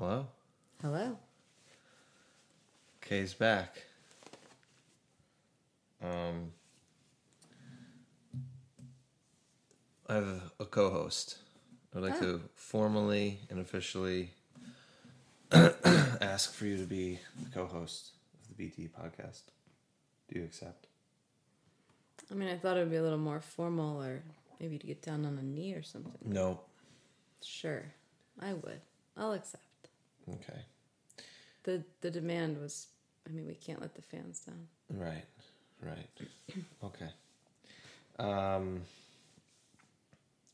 Hello? Hello. Kay's back. Um, I have a, co host. I'd like Oh. to formally and officially ask for you to be the co host of the BT podcast. Do you accept? I mean, I thought it would be a little more formal or maybe to get down on a knee or something. No. Sure. I would. I'll accept. Okay. The the demand was I mean, we can't let the fans down. Right, right. Okay. Um,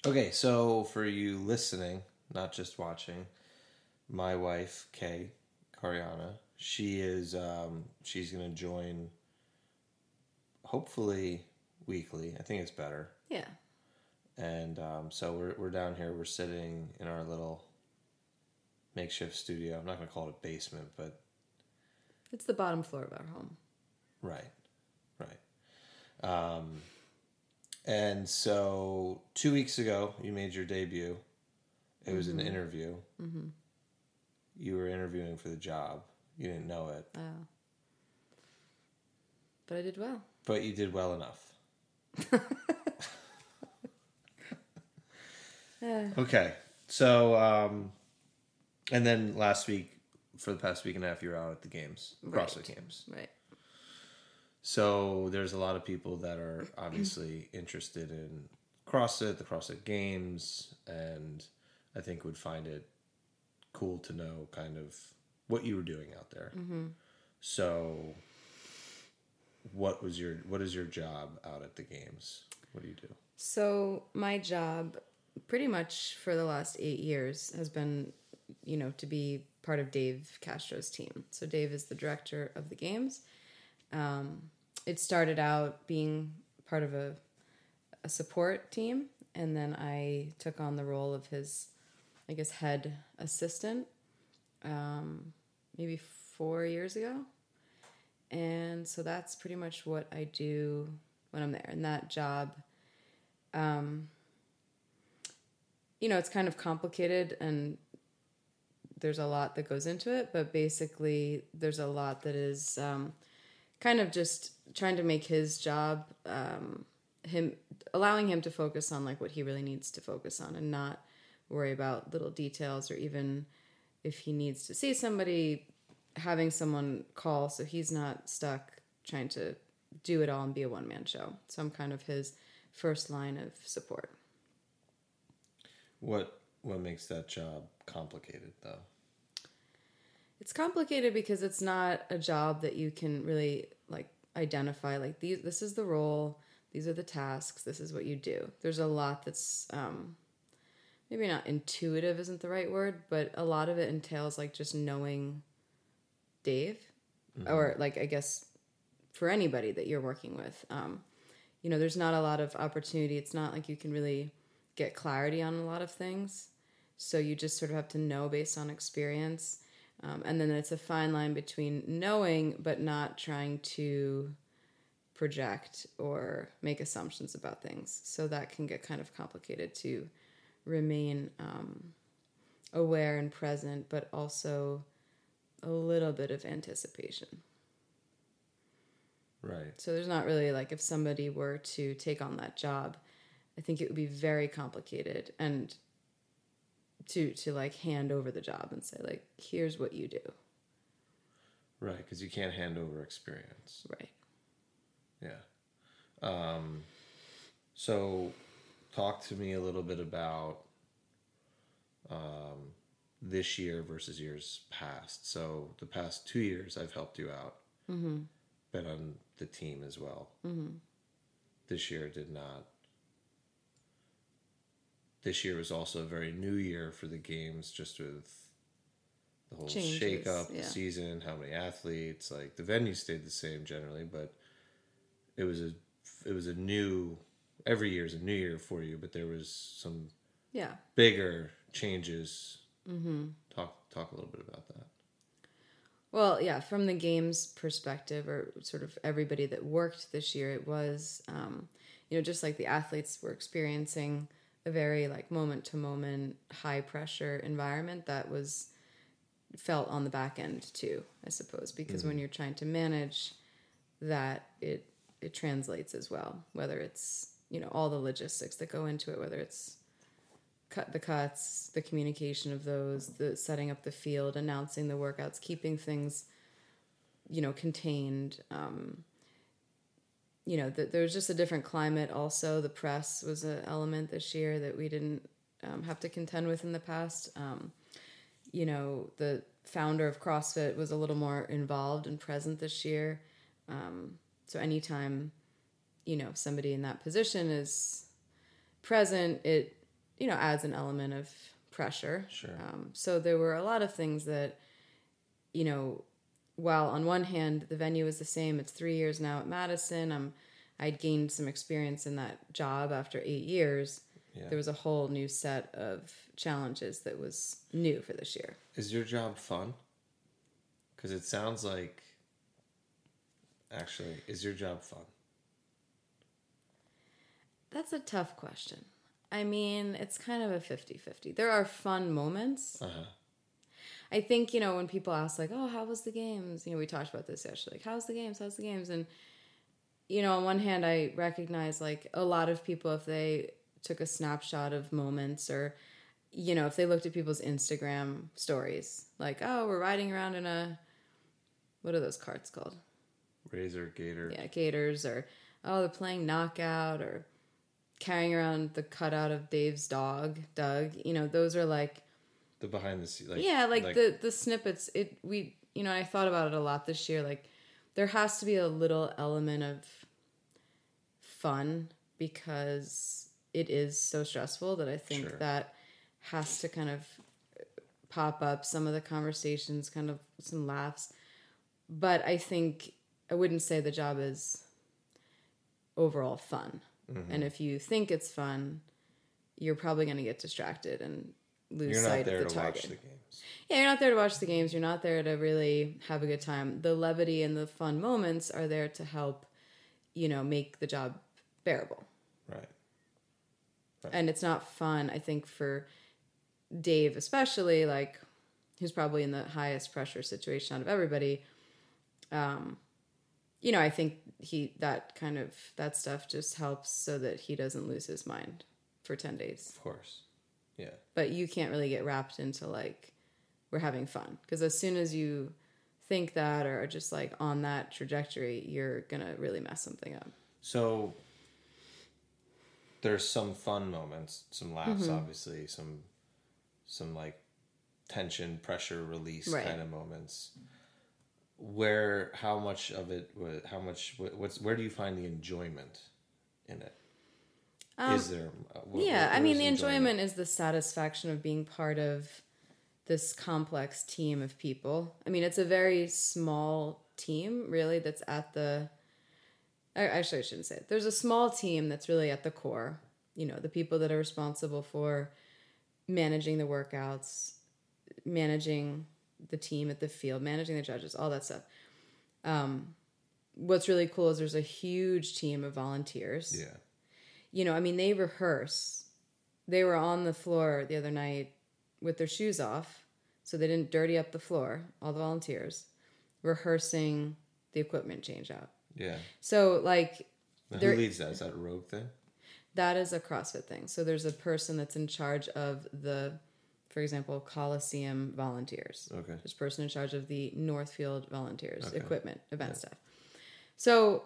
okay, so for you listening, not just watching, my wife, Kay Cariana, she is, um, she's going to join hopefully weekly. I think it's better. Yeah. And um, so we're, we're down here, we're sitting in our little makeshift studio. I'm not going to call it a basement, but It's the bottom floor of our home. Right, right. Um, and so two weeks ago, you made your debut. It was an interview. Mm-hmm. You were interviewing for the job. You didn't know it, Oh. But I did well. but you did well enough. okay, so um, and then last week, for the past week and a half, you were out at the games, Right. CrossFit games. Right. So there's a lot of people that are obviously interested in CrossFit, the CrossFit Games, and I think would find it cool to know kind of what you were doing out there. Mm-hmm. So, what was your what is your job out at the games? What do you do? So my job, pretty much for the last eight years, has been, you know, to be part of Dave Castro's team. So Dave is the director of the games. Um, it started out being part of a, a support team, and then I took on the role of his, I guess, head assistant, um, maybe four years ago. And so that's pretty much what I do when I'm there. And that job you know, it's kind of complicated and there's a lot that goes into it, but basically, there's a lot that is um, kind of just trying to make his job, um, him allowing him to focus on like what he really needs to focus on and not worry about little details or even if he needs to see somebody, having someone call so he's not stuck trying to do it all and be a one man show. So I'm kind of his first line of support. What what makes that job complicated though? It's complicated because it's not a job that you can really like identify like these this is the role, these are the tasks, this is what you do. There's a lot that's um maybe not intuitive isn't the right word, but a lot of it entails like just knowing Dave or like I guess for anybody that you're working with. Um you know, there's not a lot of opportunity. It's not like you can really get clarity on a lot of things. So you just sort of have to know based on experience. Um, and then it's a fine line between knowing but not trying to project or make assumptions about things. So that can get kind of complicated to remain um, aware and present, but also a little bit of anticipation. Right. So there's not really like if somebody were to take on that job, I think it would be very complicated and to to like hand over the job and say like here's what you do. Right, because you can't hand over experience. Right. Yeah. Um, so, talk to me a little bit about um, this year versus years past. So, the past two years, I've helped you out. Mm-hmm. Been on the team as well. Mm-hmm. This year did not. This year was also a very new year for the games, just with the whole Changes, shake up, yeah. the season, how many athletes. Like the venue stayed the same generally, but it was a it was a new every year is a new year for you, but there was some Yeah. bigger changes. Mm-hmm. Talk talk a little bit about that. Well, yeah, from the game's perspective, or sort of everybody that worked this year, it was, um, you know, just like the athletes were experiencing a very like moment to moment, high pressure environment that was felt on the back end too, I suppose, because when you're trying to manage that, it it translates as well. Whether it's you know all the logistics that go into it, whether it's cut the cuts, the communication of those, the setting up the field, announcing the workouts, keeping things you know contained. Um, you know, th- there was just a different climate. Also, the press was an element this year that we didn't um, have to contend with in the past. Um, you know, the founder of CrossFit was a little more involved and present this year. Um, so anytime, you know, somebody in that position is present, it you know adds an element of pressure. Sure. Um, so there were a lot of things that, you know, while on one hand the venue is the same, it's three years now at Madison. I'm I'd gained some experience in that job after eight years. Yeah. There was a whole new set of challenges that was new for this year. Is your job fun? Because it sounds like. Actually, is your job fun? That's a tough question. I mean, it's kind of a 50 50. There are fun moments. Uh huh. I think, you know, when people ask, like, oh, how was the games? You know, we talked about this yesterday. Like, how's the games? How's the games? And, you know, on one hand, I recognize, like, a lot of people, if they took a snapshot of moments or, you know, if they looked at people's Instagram stories, like, oh, we're riding around in a, what are those carts called? Razor, gator. yeah, gators or oh they're playing knockout or carrying around the cutout of Dave's dog, Doug. You know, those are like The behind the scenes. Like, yeah, like, the the snippets. It we you know I thought about it a lot this year. Like there has to be a little element of fun because it is so stressful that I think Sure. that has to kind of pop up some of the conversations, kind of some laughs. But I think I wouldn't say the job is overall fun. Mm-hmm. And if you think it's fun, you're probably going to get distracted and lose You're not sight there of the to target. watch the games. Yeah, you're not there to watch the games. You're not there to really have a good time. The levity and the fun moments are there to help, you know, make the job bearable. Right. And it's not fun, I think, for Dave, especially, like, who's probably in the highest pressure situation out of everybody. Um, you know, I think he, that kind of, that stuff just helps so that he doesn't lose his mind for 10 days. Of course. Yeah. but you can't really get wrapped into like we're having fun because as soon as you think that or are just like on that trajectory you're gonna really mess something up So there's some fun moments, some laughs, Mm-hmm. obviously, some some like tension, pressure release Right. kind of moments. Where how much of it? How much? What's where do you find the enjoyment in it? Is there? uh, wh- Um, yeah wh- i mean the enjoyment is the satisfaction of being part of this complex team of people i mean it's a very small team really that's at the I- actually i shouldn't say it there's a small team that's really at the core you know the people that are responsible for managing the workouts managing the team at the field managing the judges all that stuff um, what's really cool is there's a huge team of volunteers Yeah. You know, I mean, they rehearse. They were on the floor the other night with their shoes off, so they didn't dirty up the floor, all the volunteers, rehearsing the equipment change out. Yeah. So, like, Now, who leads that? Is that a rogue thing? that is a CrossFit thing. So, there's a person that's in charge of the, for example, Coliseum volunteers. Okay. There's person in charge of the Northfield volunteers, Okay. equipment, event stuff. So,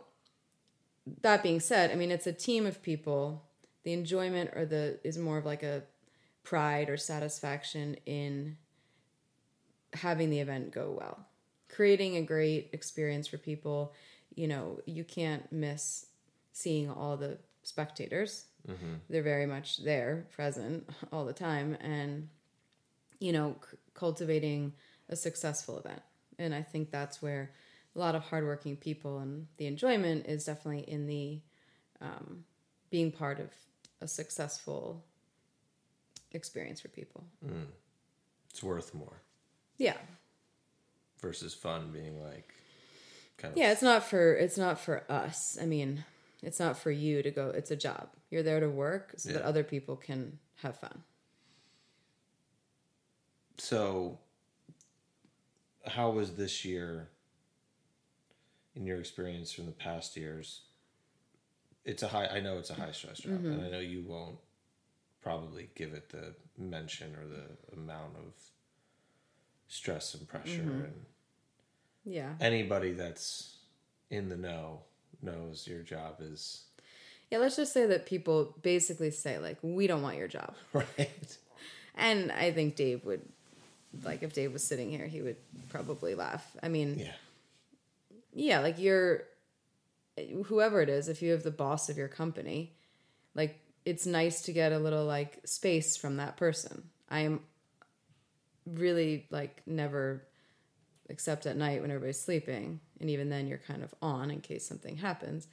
that being said, I mean, it's a team of people. The enjoyment or the is more of like a pride or satisfaction in having the event go well, creating a great experience for people. You know, you can't miss seeing all the spectators. Mm-hmm. They're very much there, present all the time, and you know, c- cultivating a successful event. And I think that's where a lot of hardworking people and the enjoyment is definitely in the um, being part of a successful experience for people. It's worth more Yeah. versus fun being like kind of Yeah, it's not for it's not for us. I mean, it's not for you to go. It's a job. You're there to work so that other people can have fun. So how was this year in your experience from the past years? It's a high. I know it's a high stress job, mm-hmm. and I know you won't probably give it the mention or the amount of stress and pressure mm-hmm. and Yeah. anybody that's in the know knows your job is Yeah, let's just say that people basically say, like, we don't want your job. right. And I think Dave would, like, if Dave was sitting here, he would probably laugh. I mean, Yeah. Yeah, like you're whoever it is, if you have the boss of your company, like it's nice to get a little like space from that person. I am really like never except at night when everybody's sleeping and even then you're kind of on in case something happens.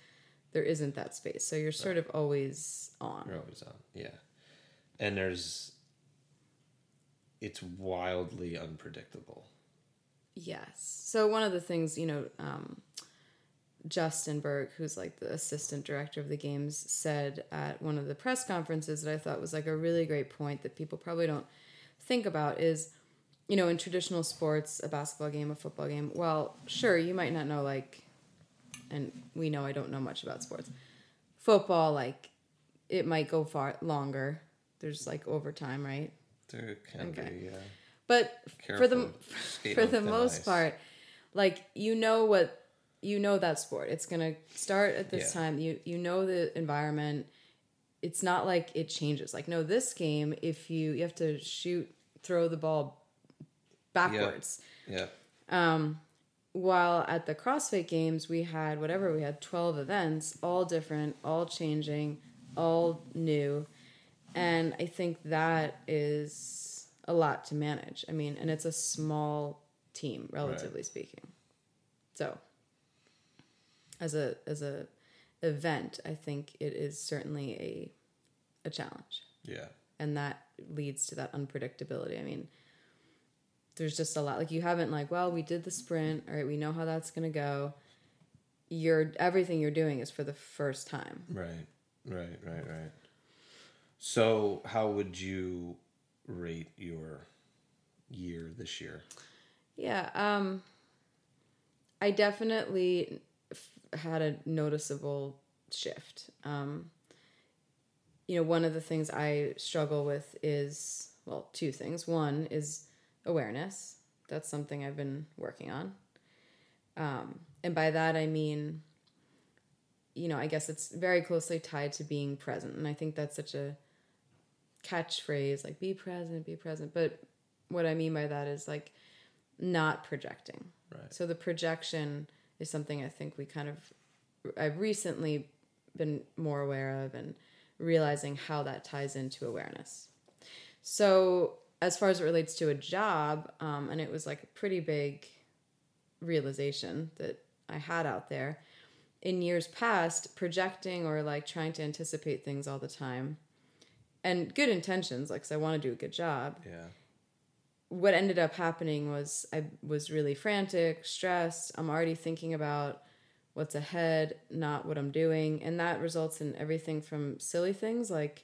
There isn't that space. So you're sort of always on. You're always on. Yeah. And there's it's wildly unpredictable. Yes. So one of the things, you know, um, Justin Bergh, who's like the assistant director of the games, said at one of the press conferences that I thought was like a really great point that people probably don't think about is, you know, in traditional sports, a basketball game, a football game. Well, sure, you might not know like, and we know I don't know much about sports. Football, like, it might go far longer. There's like overtime, right? There can Okay. be uh, But for the skate for the most ice. part, like you know what you know that sport. It's gonna start at this Yeah. time. You you know the environment. It's not like it changes. Like no, this game, if you you have to shoot, throw the ball backwards. yeah. Um. While at the CrossFit Games, we had whatever we had twelve events, all different, all changing, all new, and I think that is a lot to manage. I mean, and it's a small team, relatively speaking. So, as a as a event, I think it is certainly a a challenge, Yeah. and that leads to that unpredictability. I mean, there's just a lot. Like you haven't like, well, we did the sprint. All right, we know how that's gonna go. You're everything you're doing is for the first time. Right. Right, right, right. So, how would you rate your year this year? Yeah, um I definitely f- had a noticeable shift. Um you know, one of the things I struggle with is well, two things. One is awareness. That's something I've been working on. Um and by that I mean you know, I guess it's very closely tied to being present. And I think that's such a catchphrase like be present, be present. But what I mean by that is like not projecting. Right. So the projection is something I think we kind of I've recently been more aware of and realizing how that ties into awareness. So as far as it relates to a job, um, and it was like a pretty big realization that I had out there. In years past, projecting or like trying to anticipate things all the time, and good intentions, like 'cause I want to do a good job, Yeah. what ended up happening was I was really frantic, stressed. I'm already thinking about what's ahead, not what I'm doing. And that results in everything from silly things like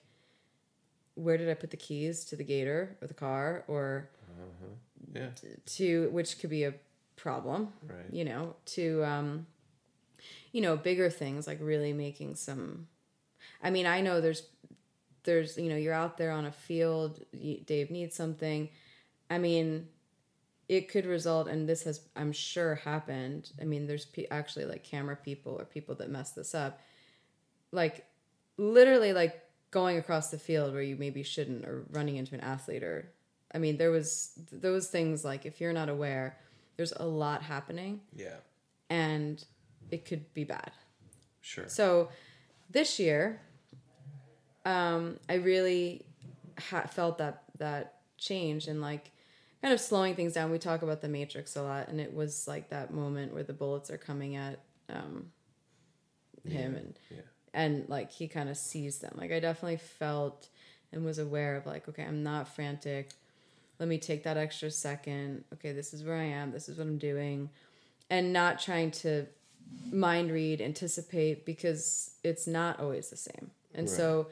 where did I put the keys to the gator or the car or Yeah. to which could be a problem, Right. you know, to um you know, bigger things like really making some I mean, I know there's there's you know, you're out there on a field, Dave needs something. I mean, it could result and this has I'm sure happened. I mean, there's pe- actually like camera people or people that mess this up. Like literally like going across the field where you maybe shouldn't or running into an athlete or I mean, there was those things like if you're not aware, there's a lot happening Yeah. and it could be bad. Sure. So this year, um, I really ha- felt that that change and like kind of slowing things down. We talk about the Matrix a lot, and it was like that moment where the bullets are coming at um, him, and yeah. and like he kind of sees them. Like I definitely felt and was aware of like, okay, I'm not frantic. Let me take that extra second. Okay, this is where I am. This is what I'm doing, and not trying to mind read, anticipate because it's not always the same. And so,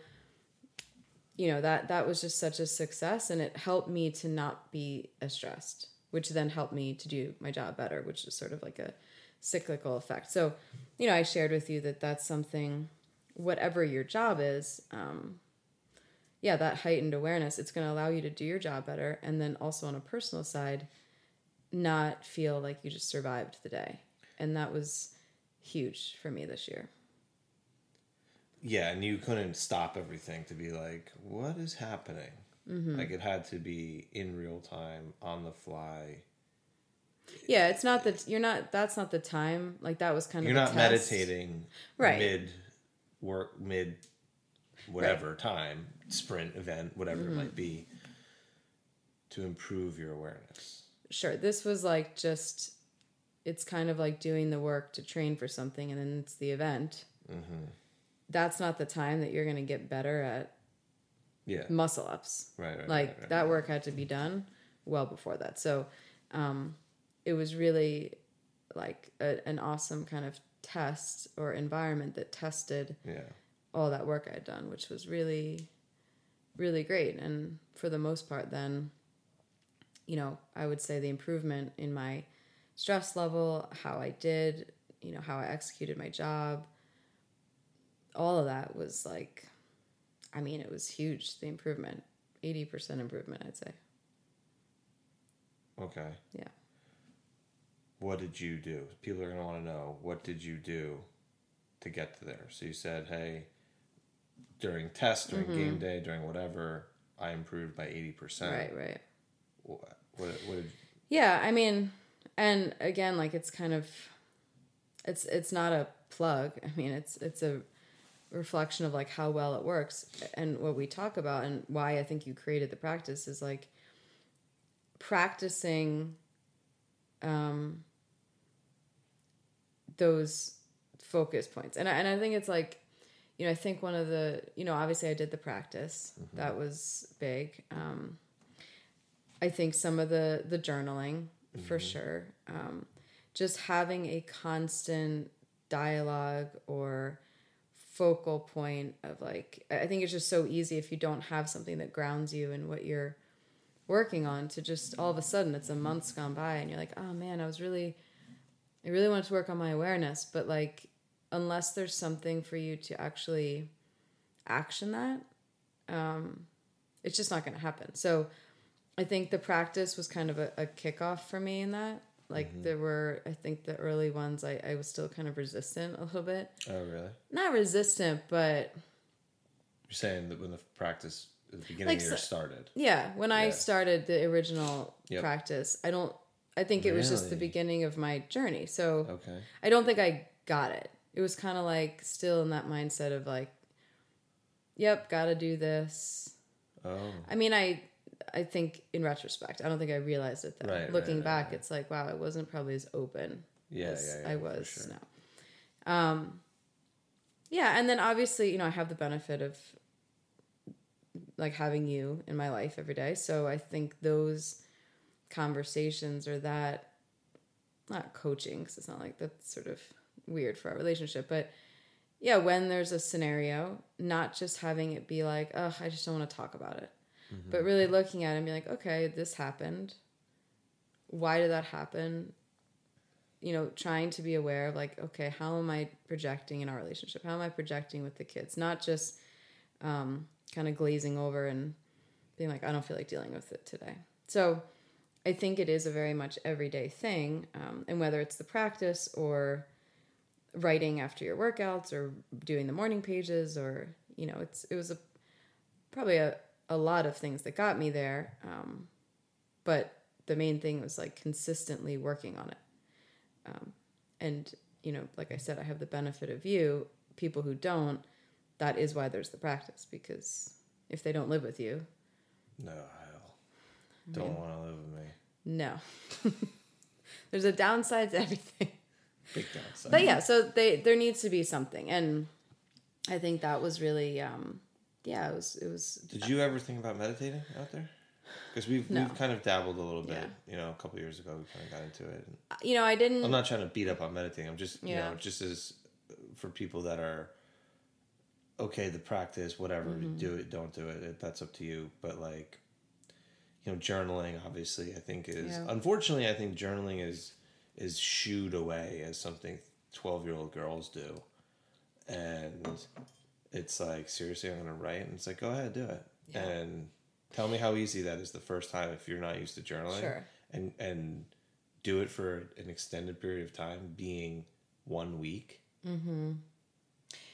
you know that that was just such a success, and it helped me to not be as stressed. which then helped me to do my job better, which is sort of like a cyclical effect. So, you know, I shared with you that that's something, whatever your job is, um, yeah, that heightened awareness, it's going to allow you to do your job better. And then also on a personal side, not feel like you just survived the day. And that was huge for me this year. Yeah, and you couldn't stop everything to be like, what is happening? Mm-hmm. Like it had to be in real time, on the fly. Yeah, it's not that you're not. That's not the time. Like that was kind You're of not test. meditating Right. mid work, mid whatever time, sprint event, whatever Mm-hmm. it might be, to improve your awareness. Sure, this was like just. It's kind of like doing the work to train for something, and then it's the event. Mm-hmm. That's not the time that you're going to get better at Yeah. muscle ups. Right, right. like right, right. that work had to be done well before that so um it was really like a, an awesome kind of test or environment that tested Yeah. all that work i'd done which was really really great and for the most part then you know i would say the improvement in my stress level how i did you know how i executed my job all of that was like i mean it was huge the improvement 80% improvement i'd say Okay. yeah What did you do? People are going to want to know what did you do to get to there? So you said, hey, during test, during Mm-hmm. game day, during whatever, I improved by 80%. right right What, what, what did, Yeah, I mean, and again, like it's kind of, it's it's not a plug. I mean, it's it's a reflection of like how well it works, and what we talk about, and why I think you created the practice is like practicing, um, those focus points, and I, and I think it's like, you know, I think one of the, you know, obviously I did the practice, that was big. Um, I think some of the the journaling for sure. Um, just having a constant dialogue or focal point of like I think it's just so easy if you don't have something that grounds you in what you're working on to just all of a sudden it's a month's gone by and you're like, oh man, I was really I really wanted to work on my awareness, but like unless there's something for you to actually action that, um, it's just not going to happen. So I think the practice was kind of a, a kickoff for me in that. Like mm-hmm. there were, I think the early ones, I, I was still kind of resistant a little bit. oh, really? Not resistant, but You're saying that when the practice at the beginning Like of the year started. yeah, when I started the original Yep. practice, I don't, I think it was just the beginning of my journey. So Okay. I don't think I got it. It was kind of like still in that mindset of like, yep, gotta do this. Oh, I mean, I I think in retrospect, I don't think I realized it then. Right, right, Looking right, back, right. it's like, wow, I wasn't probably as open yeah, as yeah, yeah. I was sure. now. Um, yeah, and then obviously, you know, I have the benefit of like having you in my life every day. So I think those conversations or that not coaching because it's not like that's sort of weird for our relationship, but yeah, when there's a scenario, not just having it be like, oh, I just don't want to talk about it, but really looking at it and be like, okay, this happened. Why did that happen? You know, trying to be aware of like, okay, how am I projecting in our relationship? How am I projecting with the kids? Not just um, kind of glazing over and being like, I don't feel like dealing with it today. So I think it is a very much everyday thing. Um, and whether it's the practice or writing after your workouts or doing the morning pages or, you know, it's, it was a, probably a, a lot of things that got me there. Um, but the main thing was like consistently working on it. Um, and, you know, like I said, I have the benefit of you. People who don't, that is why there's the practice because if they don't live with you, No, hell. Don't want to live with me. no. there's a downside to everything. Big downside. But yeah, so they there needs to be something, and I think that was really, um, yeah, it was it was Did you ever think about meditating out there? Because we've No. we've kind of dabbled a little bit. Yeah. You know, a couple years ago, we kind of got into it. And you know I didn't I'm not trying to beat up on meditating. I'm just you know just as for people that are okay, the practice, whatever, Mm-hmm. do it, don't do it. it. That's up to you. But like, you know, journaling obviously I think is Yeah. unfortunately I think journaling is is shooed away as something 12-year-old girls do. And it's like seriously I'm to write and it's like go ahead do it. Yeah. And tell me how easy that is the first time if you're not used to journaling Sure. and and do it for an extended period of time being one week. mm-hmm.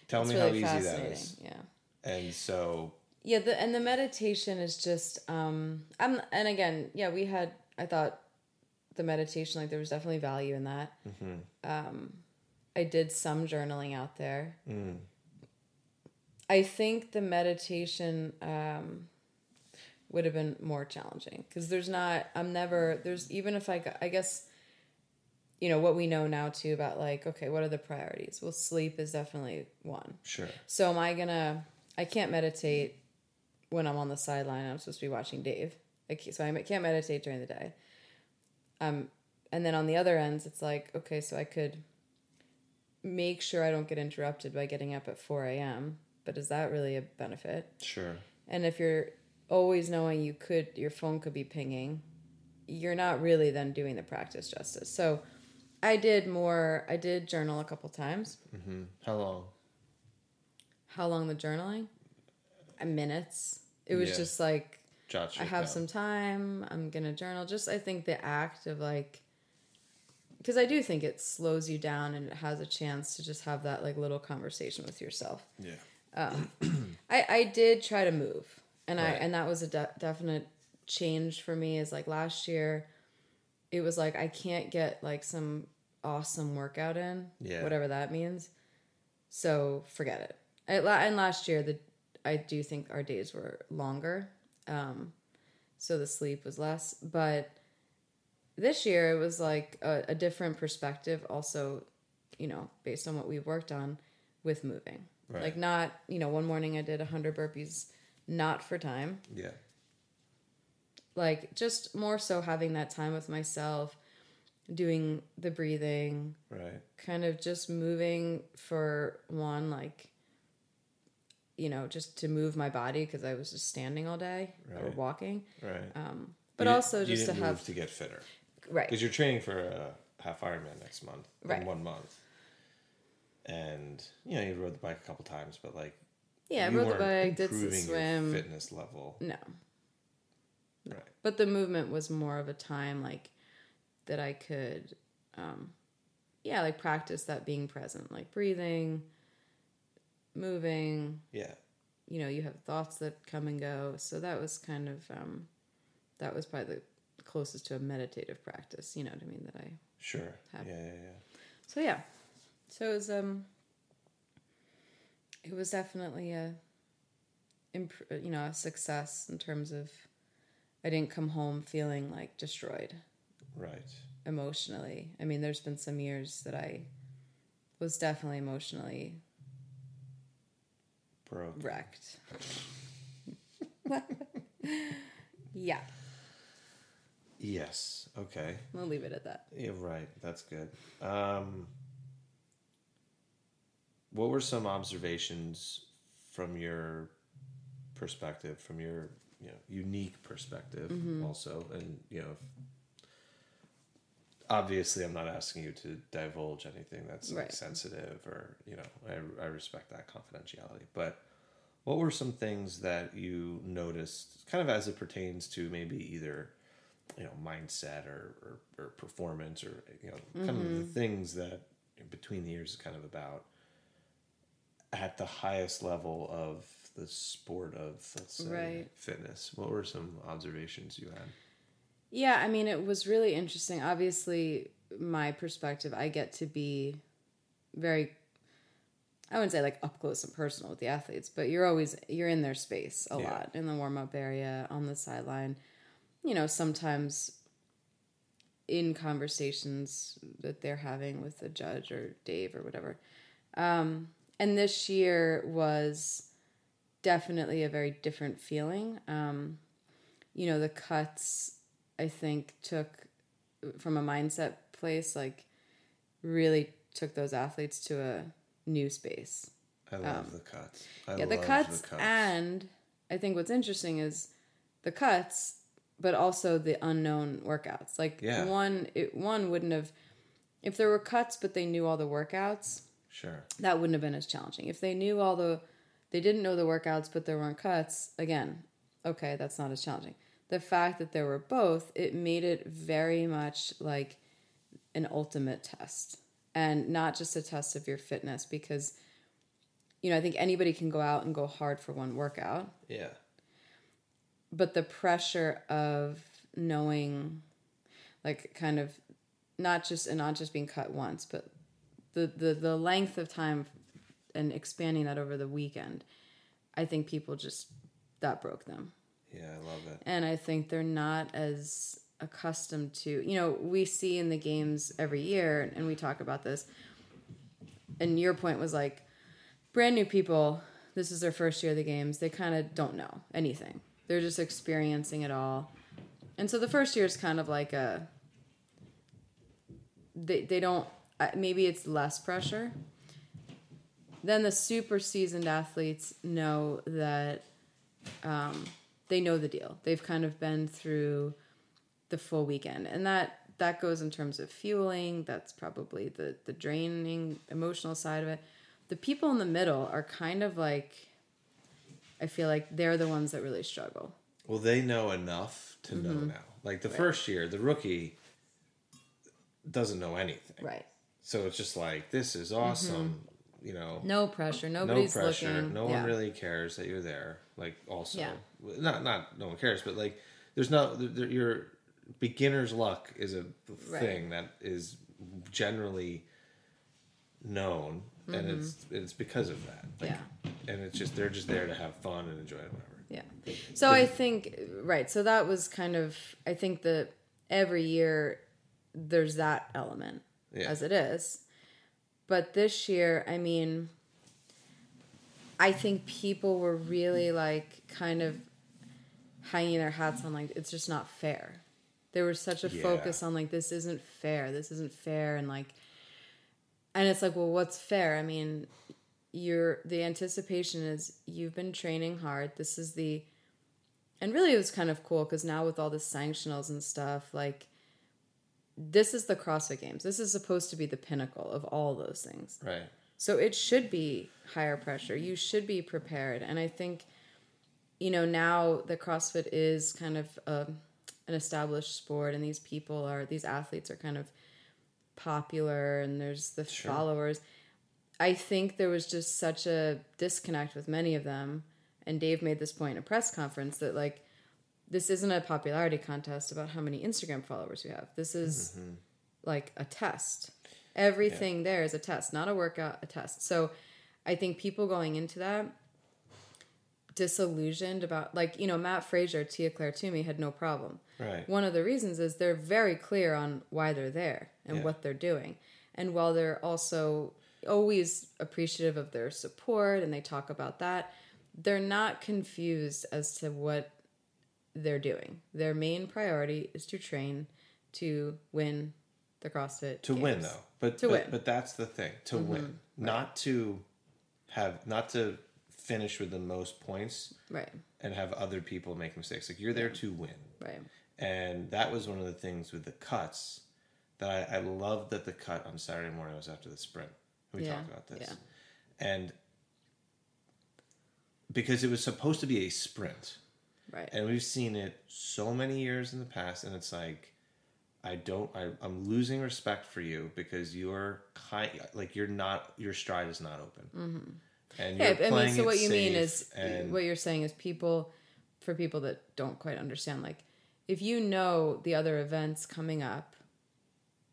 Tell me really how easy that is Yeah. And so Yeah, the and the meditation is just um I'm and again, yeah, we had I thought the meditation like there was definitely value in that. Um I did some journaling out there. I think the meditation um would have been more challenging because there's not I'm never there's even if I I guess you know what we know now too about like okay what are the priorities well sleep is definitely one sure. so am I gonna? I can't meditate when I'm on the sideline. I'm supposed to be watching Dave. I can't, so I can't meditate during the day. Um, and then on the other ends, it's like okay, so I could make sure I don't get interrupted by getting up at four a.m. But is that really a benefit? Sure. And if you're always knowing you could, your phone could be pinging, you're not really then doing the practice justice. So I did more. I did journal a couple times. How long? How long the journaling? Uh, Minutes. It was Yeah. just like Jot I have down. some time. I'm gonna journal. Just I think the act of like, because I do think it slows you down and it has a chance to just have that like little conversation with yourself. Yeah. I I did try to move, and I and that was a de- definite change for me. Is like last year, it was like I can't get like some awesome workout in, Yeah. whatever that means. So forget it. I, and last year, the I do think our days were longer, um, so the sleep was less. But this year, it was like a, a different perspective. Also, you know, based on what we've worked on with moving. Right. Like not, you know, one morning I did 100 burpees not for time. Yeah. Like just more so having that time with myself, doing the breathing, Right. kind of just moving for one like you know, just to move my body because I was just standing all day or walking. Right. Um, but You also just to have to get fitter right. because you're training for a half Ironman next month. Right. In one month. And you know you rode the bike a couple times, but like Yeah, I you rode the bike, did some swim. fitness level. No. Right. But the movement was more of a time like that I could um yeah, like practice that being present, like breathing, moving, Yeah. you know, you have thoughts that come and go. So that was kind of um that was probably the closest to a meditative practice, you know what I mean, that I Sure. Have- Yeah. Yeah. Yeah. So yeah. So it was um it was definitely a you know, a success in terms of I didn't come home feeling like destroyed Right. emotionally. I mean, there's been some years that I was definitely emotionally Broke. wrecked. yeah, Yes. Okay. we'll leave it at that. Yeah, right. That's good. Um, what were some observations from your perspective, from your you know unique perspective, Mm-hmm. also, and you know, obviously, I'm not asking you to divulge anything that's like Right. sensitive or you know, I I respect that confidentiality, but. What were some things that you noticed, kind of as it pertains to maybe either you know mindset or, or, or performance or you know kind of the things that between the years is kind of about at the highest level of the sport of let's say Right. fitness what were some observations you had Yeah, I mean, it was really interesting. Obviously, my perspective, I get to be very, I wouldn't say like up close and personal with the athletes, but you're always, you're in their space a Yeah. lot in the warm up area, on the sideline. You know, sometimes in conversations that they're having with the judge or Dave or whatever. Um, and this year was definitely a very different feeling. Um, you know, the cuts, I think, took from a mindset place, like really took those athletes to a new space. i love the cuts I Um, yeah, the love cuts, and I think what's interesting is the cuts but also the unknown workouts. Like Yeah. one, it, one wouldn't have if there were cuts, but they knew all the workouts. Sure. That wouldn't have been as challenging. If they knew all the, they didn't know the workouts, but there weren't cuts. Again, okay, that's not as challenging. The fact that there were both, it made it very much like an ultimate test and not just a test of your fitness because you know i think anybody can go out and go hard for one workout Yeah. but the pressure of knowing like kind of not just and not just being cut once but the the, the length of time and expanding that over the weekend i think people just that broke them Yeah, I love it. and I think they're not as accustomed to. You know, we see in the games every year, and we talk about this. And your point was like, brand new people. This is their first year of the games. They kind of don't know anything. They're just experiencing it all, and so the first year is kind of like a. They they don't. Maybe it's less pressure. Then the super seasoned athletes know that they know the deal. They've kind of been through the full weekend, and that that goes in terms of fueling. That's probably the the draining emotional side of it. The people in the middle are kind of like, I feel like they're the ones that really struggle. Well, they know enough to know Mm-hmm. now. Like the first year, the rookie doesn't know anything. Right. So it's just like this is awesome. You know, No pressure. no Nobody's pressure. looking. No yeah. one really cares that you're there. Like also, Yeah. not not no one cares, but like there's no there, your beginner's luck is a Right. thing that is generally known, and Mm-hmm. it's it's because of that. Like, Yeah. and it's just they're just there to have fun and enjoy it, whatever. Yeah. So I think right. So that was kind of I think that every year there's that element Yeah. as it is. But this year, I mean I think people were really like kind of hanging their hats on like it's just not fair. There was such a Yeah. focus on like this isn't fair. This isn't fair and like and it's like, well, what's fair? I mean, you're the anticipation is you've been training hard. This is the and really it was kind of cool because now with all the sanctionals and stuff, like this is the CrossFit Games. This is supposed to be the pinnacle of all those things. Right. So it should be higher pressure. You should be prepared. And I think, you know, now the CrossFit is kind of a, an established sport, and these people are, these athletes are kind of popular, and there's the Sure. followers. I think there was just such a disconnect with many of them. And Dave made this point in a press conference that, like, this isn't a popularity contest about how many Instagram followers you have. This is mm-hmm. like a test. Everything there is a test, not a workout, a test. So I think people going into that disillusioned about like, you know, Matt Fraser, Tia Clair Toomey had no problem. Right. One of the reasons is they're very clear on why they're there and Yeah. what they're doing. And while they're also always appreciative of their support and they talk about that, they're not confused as to what they're doing. Their main priority is to train to win the CrossFit. to win though but To but, win. Mm-hmm. but that's the thing to win not to have not to finish with the most points Right, and have other people make mistakes like you're there to win right. and that was one of the things with the cuts that i, I loved that the cut on saturday morning was after the sprint we Yeah, talked about this yeah. and because it was supposed to be a sprint Right. and we've seen it so many years in the past and it's like i don't I, i'm losing respect for you because you're kind like you're not your stride is not open mm-hmm. and yeah, you're I playing mean, so what you mean is and what you're saying is people, for people that don't quite understand, like if you know the other events coming up,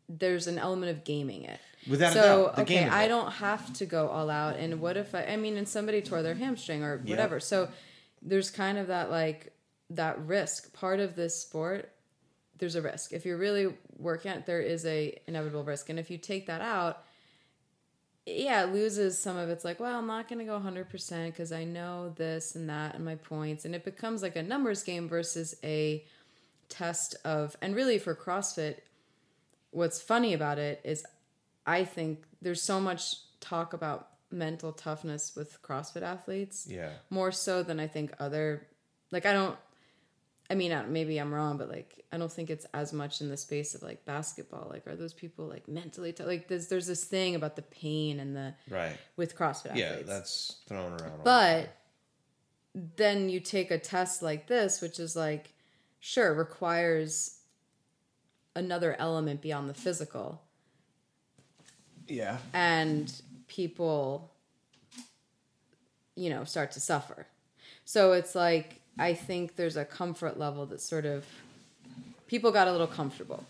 there's an element of gaming it. Without a so doubt, okay, I don't have to go all out. And what if I? I mean, and somebody tore their hamstring or Yeah. whatever. So there's kind of that like that risk. Part of this sport, there's a risk. If you're really working at, there is a inevitable risk. And if you take that out, yeah, it loses some of its like, well, I'm not going to go 100% because I know this and that and my points. And it becomes like a numbers game versus a test of, and really for CrossFit, what's funny about it is I think there's so much talk about mental toughness with CrossFit athletes yeah more so than I think other like I don't I mean, maybe I'm wrong, but like, I don't think it's as much in the space of like basketball. Like, are those people like mentally t- like there's there's this thing about the pain and the Right. with CrossFit athletes. Yeah, athletes. that's thrown around. but then you take a test like this, which is like, sure, requires another element beyond the physical. Yeah. and people, you know, start to suffer. So it's like, I think there's a comfort level that sort of people got a little comfortable.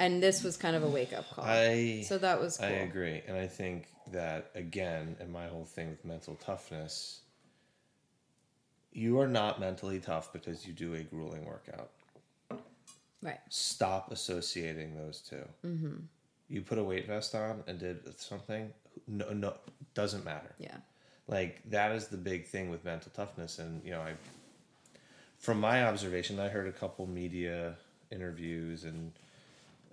And this was kind of a wake up call. I so that was cool. I agree, and I think that again, and my whole thing with mental toughness, you are not mentally tough because you do a grueling workout. Right. Stop associating those 2 Mm-hmm. You put a weight vest on and did something. No, no, doesn't matter. Yeah. Like that is the big thing with mental toughness, and you know, I, from my observation, I heard a couple media interviews, and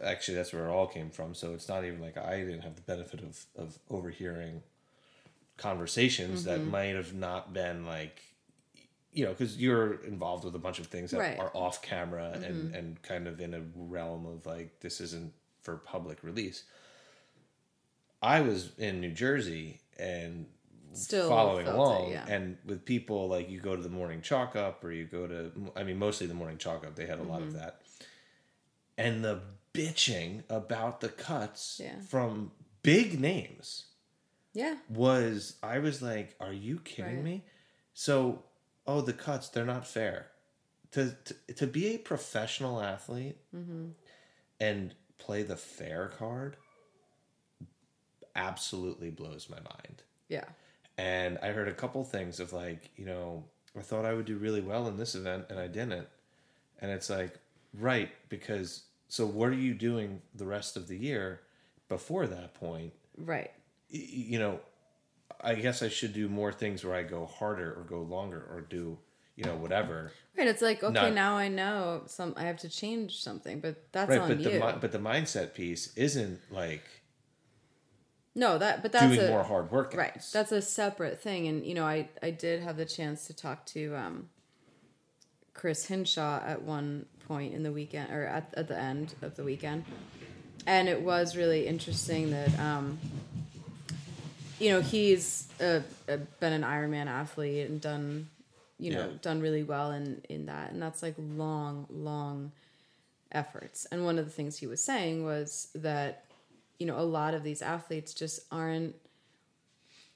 actually that's where it all came from. So it's not even like I didn't have the benefit of of overhearing conversations that mm-hmm. might have not been like, you know, because you're involved with a bunch of things that Right. are off camera and mm-hmm. and kind of in a realm of like this isn't for public release. I was in New Jersey and Still following felt it, along yeah. and with people like you go to the morning chalk up or you go to i mean mostly the morning chalk up they had a lot of Mm-hmm. that and the bitching about the cuts Yeah. from big names Yeah. was i was like are you kidding Right. me so oh the cuts they're not fair to to, to be a professional athlete Mm-hmm. and play the fair card absolutely blows my mind Yeah. and I heard a couple things of like, you know, I thought I would do really well in this event and I didn't. And it's like, right, because so what are you doing the rest of the year before that point? Right. You know, I guess I should do more things where I go harder or go longer or do, you know, whatever. Right. It's like, okay, Not- now I know some I have to change something, but that's right, on but you. the but the mindset piece isn't like no, that but that's doing a, more hard work. Right. That's a separate thing. And, you know, I, I did have the chance to talk to um, Chris Hinshaw at one point in the weekend or at, at the end of the weekend. And it was really interesting that, um, you know, he's uh uh been an Ironman athlete and done, you know, Yeah. done really well in, in that. And that's like long, long efforts. And one of the things he was saying was that, you know, a lot of these athletes just aren't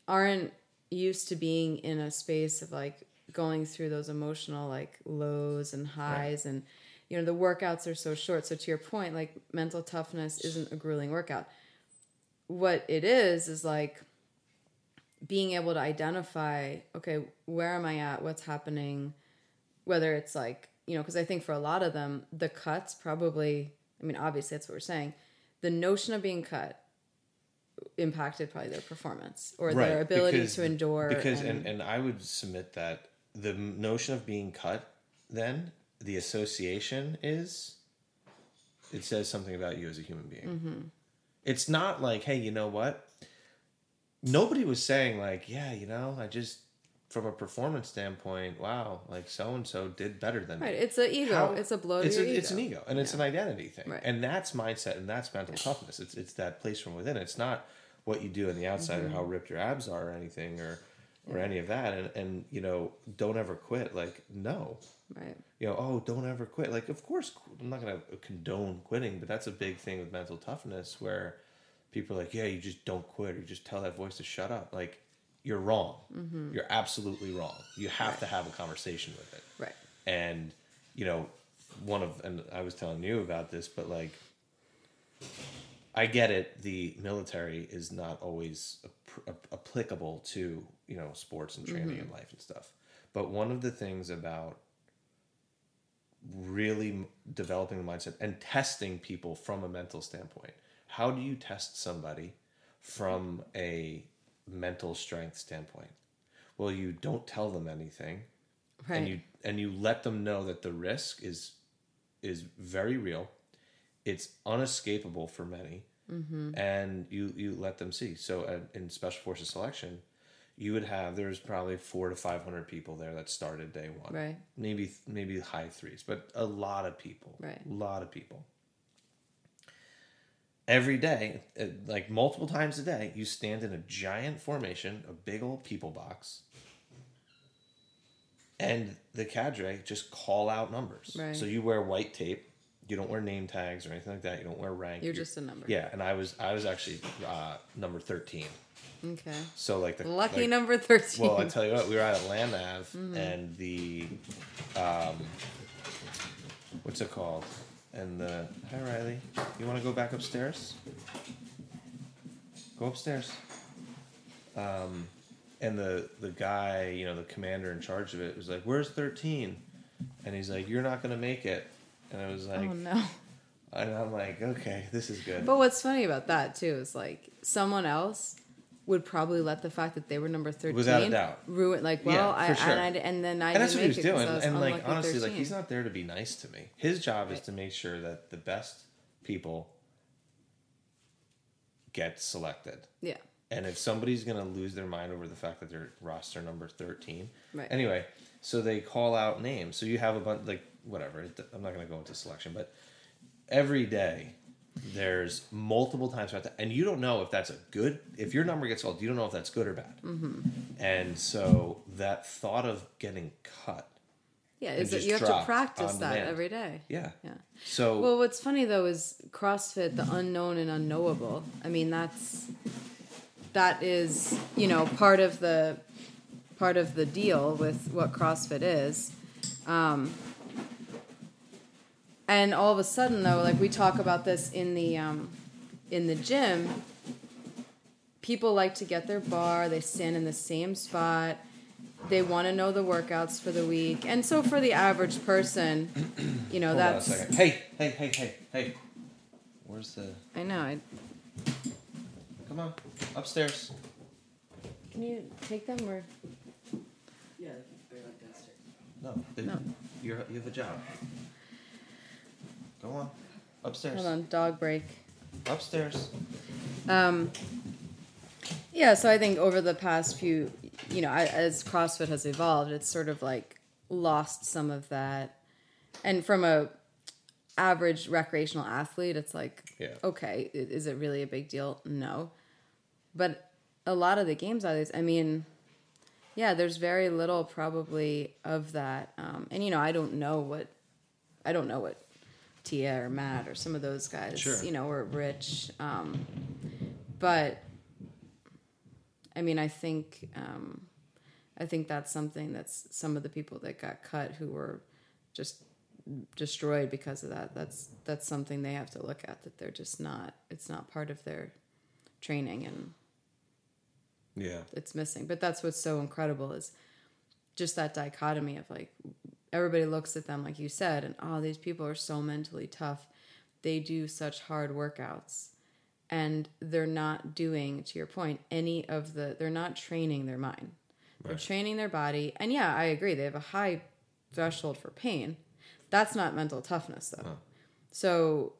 aren't used to being in a space of like going through those emotional like lows and highs and you know the workouts are so short. So to your point like mental toughness isn't a grueling workout. What it is is like being able to identify okay where am i at? What's happening? Whether it's like you know because i think for a lot of them the cuts probably i mean obviously that's what we're saying the notion of being cut impacted probably their performance or their ability because- to endure because and, and, and i would submit that the notion of being cut then the association is it says something about you as a human being Mm-hmm. it's not like hey you know what nobody was saying like yeah you know i just from a performance standpoint wow like so and so did better than right me it's an ego. How- it's a blow to it's, a, ego. it's an ego. and it's an identity thing. Right. and that's mindset and that's mental toughness. It's, it's that place from within. It's not what you do on the outside or how Mm-hmm. ripped your abs are or anything or or any of that. And and you know don't ever quit. Like no. Right. You know oh don't ever quit. Like of course i'm not going to condone quitting but that's a big thing with mental toughness where people are like yeah you just don't quit or you just tell that voice to shut up. Like you're wrong. Mm-hmm. you're absolutely wrong. You have to have a conversation with it. Right. And you know one of and i was telling you about this but like i get it the military is not always ap- ap- applicable to you know sports and training and life and stuff. But one of the things about really m- developing the mindset and testing people from a mental standpoint how do you test somebody from a mental strength standpoint well you don't tell them anything right and you and you let them know that the risk is is very real it's unescapable for many and you you let them see so uh, in special forces selection you would have there's probably four to five hundred people there that started day one. Right. Maybe maybe high threes, but a lot of people. Right. A lot of people. Every day, uh, like multiple times a day, you stand in a giant formation, a big old people box, and the cadre just call out numbers. Right. So you wear white tape. You don't wear name tags or anything like that. You don't wear rank. You're just a number. Yeah, and I was I was actually uh, number thirteen. Okay. So like the Lucky like- number 13. Well, I tell you what, we were at Land Ave, Mm-hmm. and the, um, what's it called? And the hi Riley, you want to go back upstairs? Go upstairs. Um, and the the guy, you know, the commander in charge of it was like, "Where's 13? And he's like, "You're not gonna make it." And I was like, oh, no. and I'm like, "Okay, this is good." But what's funny about that, too, is like someone else would probably let the fact that they were number 13 Without a doubt. ruin, like, Yeah, well, I, for sure. and, I, and then I and that's what he was make it 'cause doing. And like honestly, like he's not there to be nice to me. His job is to make sure that the best people get selected. Yeah. And if somebody's gonna lose their mind over the fact that they're roster number thirteen, Right. Anyway, so they call out names. So you have a bunch like whatever. I'm not gonna go into selection, but every day there's multiple times throughout that, and you don't know if that's a good. If your number gets called, you don't know if that's good or bad. Mm-hmm. And so that thought of getting cut, Yeah, is that you have to practice that demand. every day. yeah. Yeah. So Well, what's funny though is CrossFit, the unknown and unknowable. I mean, that's that is you know part of the part of the deal with what CrossFit is. Um, and all of a sudden, though, like we talk about this in the um, in the gym, people like to get their bar. They stand in the same spot. They want to know the workouts for the week, and so for the average person, you know hold on a that's second. Hey, hey, hey, hey, hey. Where's the? I know. I, Come on, upstairs. can you take them or? Yeah, they're like downstairs. No, they, No. You're, you have a job. Go on, upstairs. Hold on, dog break. Upstairs. Um, yeah, so I think over the past few, you know, as CrossFit has evolved, it's sort of like lost some of that. And from a average recreational athlete, it's like, Yeah. okay, is it really a big deal? No. But a lot of the games are these. I mean, yeah, there's very little probably of that. Um, and you know, I don't know what, I don't know what Tia or Matt or some of those guys, Sure. you know, or Rich. Um, but I mean, I think, um, I think that's something that's some of the people that got cut who were just destroyed because of that. That's that's something they have to look at. That they're just not. It's not part of their training and Yeah. it's missing. But that's what's so incredible is just that dichotomy of like everybody looks at them like you said and oh these people are so mentally tough. They do such hard workouts and they're not doing to your point any of the they're not training their mind. They're training their body. And yeah, I agree. They have a high threshold for pain. That's not mental toughness though. Huh. So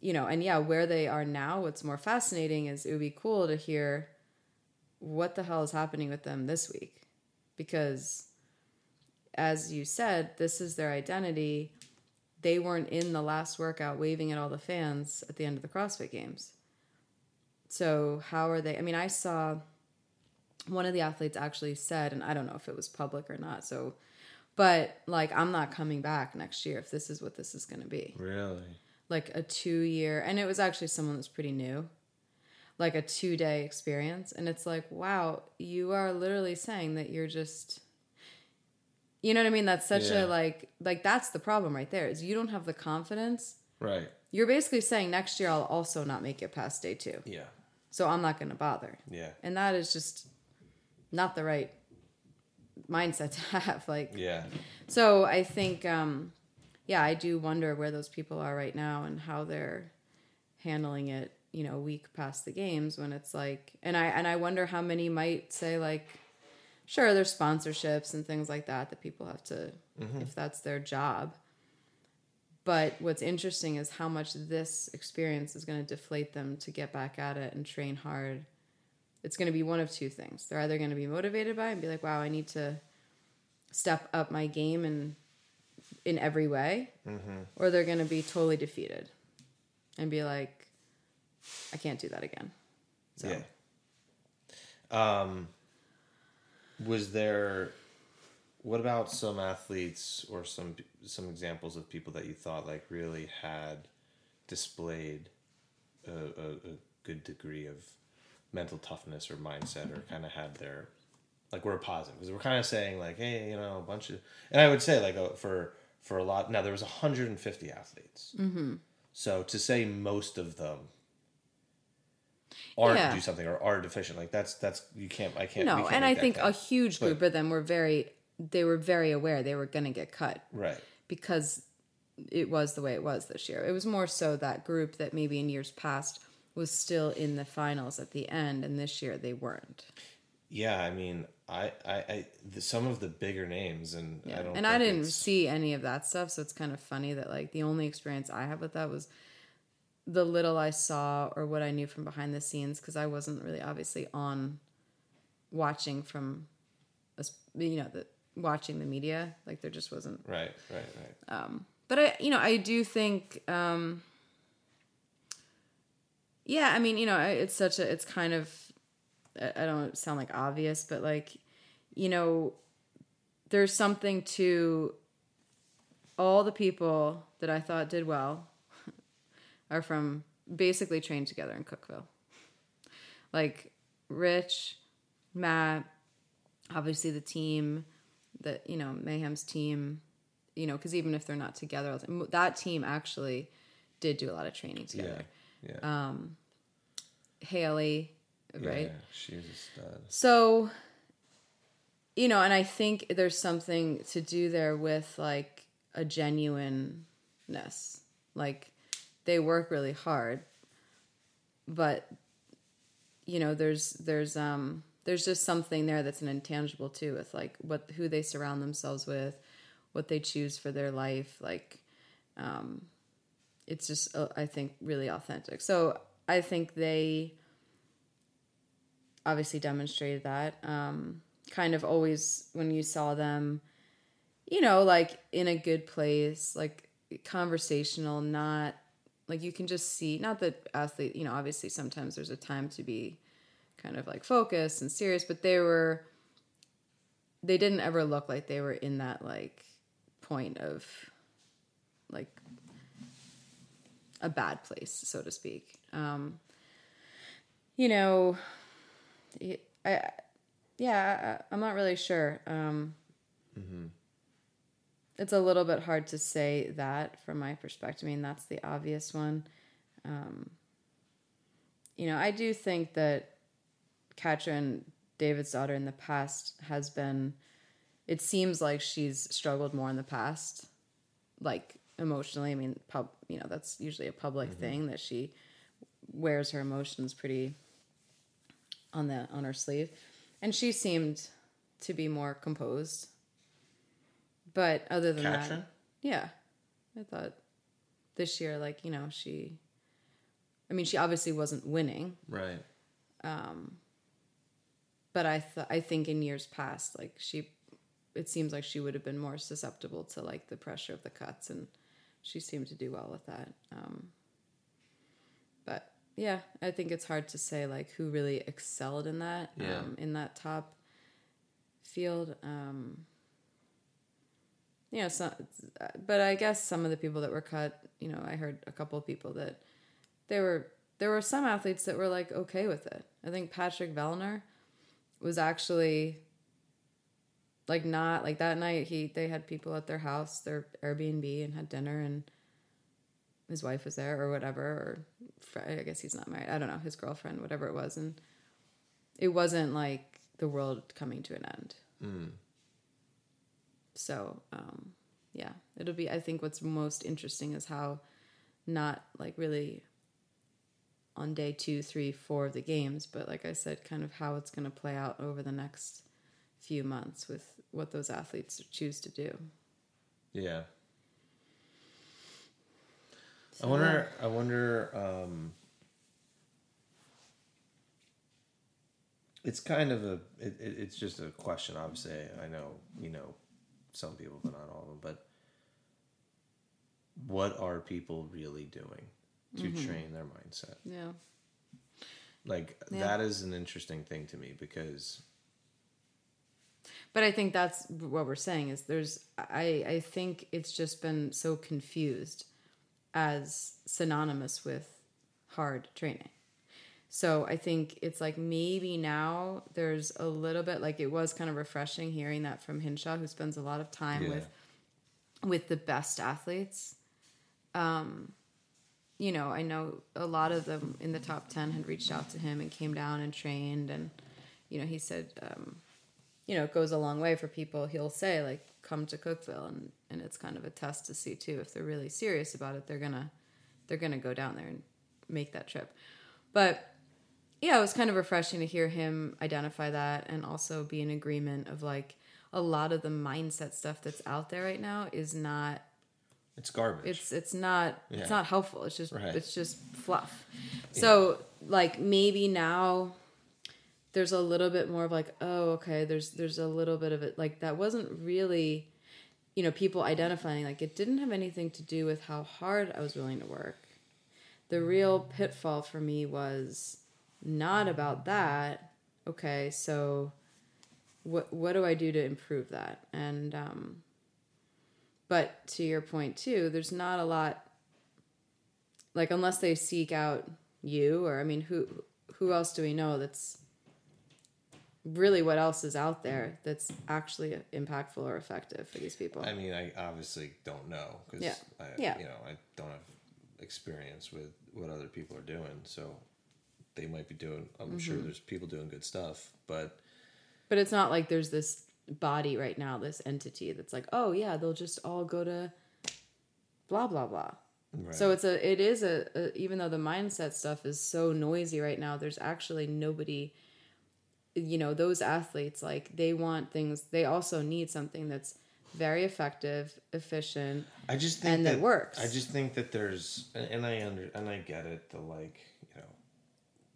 you know, and yeah, where they are now, what's more fascinating is it would be cool to hear what the hell is happening with them this week because as you said this is their identity. They weren't in the last workout waving at all the fans at the end of the crossfit games. So how are they i mean i saw one of the athletes actually said and i don't know if it was public or not so but like i'm not coming back next year if this is what this is going to be. Really? like a two year and it was actually someone that's pretty new. Like a two day experience and it's like wow you are literally saying that you're just you know what i mean that's such Yeah. a like like that's the problem right there is you don't have the confidence Right. you're basically saying next year i'll also not make it past day two Yeah. so i'm not going to bother Yeah. and that is just not the right mindset to have like Yeah. so I think, um, yeah, I do wonder where those people are right now and how they're handling it. You know, a week past the games when it's like, and I and I wonder how many might say like, sure, there's sponsorships and things like that that people have to, if that's their job. But what's interesting is how much this experience is going to deflate them to get back at it and train hard it's going to be one of two things. They're either going to be motivated by it and be like, "Wow, I need to step up my game and in every way," or they're going to be totally defeated and be like, "I can't do that again." So Yeah. Um, was there? What about some athletes or some some examples of people that you thought like really had displayed a, a, a good degree of mental toughness or mindset, or kind of had their like we're positive because we're kind of saying like, hey, you know, a bunch of, and I would say like uh, for for a lot. Now there was 150 athletes, mm-hmm. so to say most of them aren't Yeah. do something or are deficient. Like that's that's you can't I can't. no, can't and I think a huge group of them were very they were very aware they were going to get cut right. because it was the way it was this year. It was more so that group that maybe in years past was still in the finals at the end, and this year they weren't. Yeah, I mean, I I, I the, some of the bigger names, and I don't. and I didn't it's- see any of that stuff, so it's kind of funny that like the only experience I have with that was the little I saw or what I knew from behind the scenes because I wasn't really obviously on watching from, you know, the watching the media. Like there just wasn't Right, right, right. but I, you know, I do think, um, yeah, I mean, you know, it's such a, it's kind of, I don't sound like obvious, but like, you know, there's something to all the people that I thought did well are from basically trained together in Cookeville. Like Rich, Matt, obviously the team, that you know Mayhem's team, you know, because even if they're not together, all the time, that team actually did do a lot of training Yeah, together. yeah, um, Haley, right? Yeah, she was a stud. So, you know, and I think there's something to do there with like a genuineness. Like they work really hard, but you know, there's there's um there's just something there that's an intangible too with like what who they surround themselves with, what they choose for their life, like um it's just uh, I think really authentic. So, I think they obviously demonstrated that. Um, kind of always when you saw them, you know, like in a good place, like conversational, not like you can just see, not that athlete, you know, obviously sometimes there's a time to be kind of like focused and serious, but they were, they didn't ever look like they were in that like point of like a bad place, so to speak. Um, you know, I, yeah, I, I'm not really sure. Um, It's a little bit hard to say that from my perspective. I mean, that's the obvious one. Um, you know, I do think that Katrin, Davidsdottir, in the past has been. It seems like she's struggled more in the past, like emotionally. I mean, pub, you know, that's usually a public thing that she wears her emotions pretty on the on her sleeve and she seemed to be more composed but other than that yeah. I thought this year like you know she i mean she obviously wasn't winning. Right. Um, but i th- i think in years past like she it seems like she would have been more susceptible to like the pressure of the cuts and she seemed to do well with that. Um but yeah i think it's hard to say like who really excelled in that Yeah. um in that top field. Um you know so, but i guess some of the people that were cut you know i heard a couple of people that they were there were some athletes that were like okay with it. I think patrick vellner was actually like not like that night he they had people at their house their airbnb and had dinner and his wife was there or whatever or i guess he's not married i don't know his girlfriend whatever it was and it wasn't like the world coming to an end mm. So um yeah it'll be i think what's most interesting is how not like really on day two three four of the games but like i said kind of how it's going to play out over the next few months with what those athletes choose to do Yeah. I wonder. I wonder. Um, it's kind of a it, it, it's just a question obviously i know you know some people but not all of them but what are people really doing to mm-hmm. train their mindset Yeah. like Yeah. that is an interesting thing to me because But I think that's what we're saying is there's I I think it's just been so confused as synonymous with hard training. So I think it's like maybe now there's a little bit like it was kind of refreshing hearing that from Hinshaw who spends a lot of time Yeah. with with the best athletes. Um you know, I know a lot of them in the top 10 had reached out to him and came down and trained and you know, he said um you know, it goes a long way for people. He'll say like, "Come to Cookeville," and and it's kind of a test to see too if they're really serious about it. They're gonna they're gonna go down there and make that trip. But yeah, it was kind of refreshing to hear him identify that and also be in agreement of like a lot of the mindset stuff that's out there right now is not it's garbage. It's it's not Yeah. it's not helpful. It's just Right. it's just fluff. So like maybe now there's a little bit more of like oh okay there's there's a little bit of it. Like that wasn't really you know people identifying like it didn't have anything to do with how hard i was willing to work. The real pitfall for me was not about that okay so what what do i do to improve that and um but to your point too, there's not a lot like unless they seek out you or I mean who who else do we know that's really what else is out there that's actually impactful or effective for these people. i mean i obviously don't know because Yeah. I, Yeah. you know i don't have experience with what other people are doing so they might be doing i'm Mm-hmm. sure there's people doing good stuff but But it's not like there's this body right now, this entity that's like, oh yeah, they'll just all go to blah blah blah. right. So it's a it is a, a even though the mindset stuff is so noisy right now, there's actually nobody you know, those athletes like they want things they also need something that's very effective, efficient. I just think and that that works. I just think that there's, and I under and I get it. The like,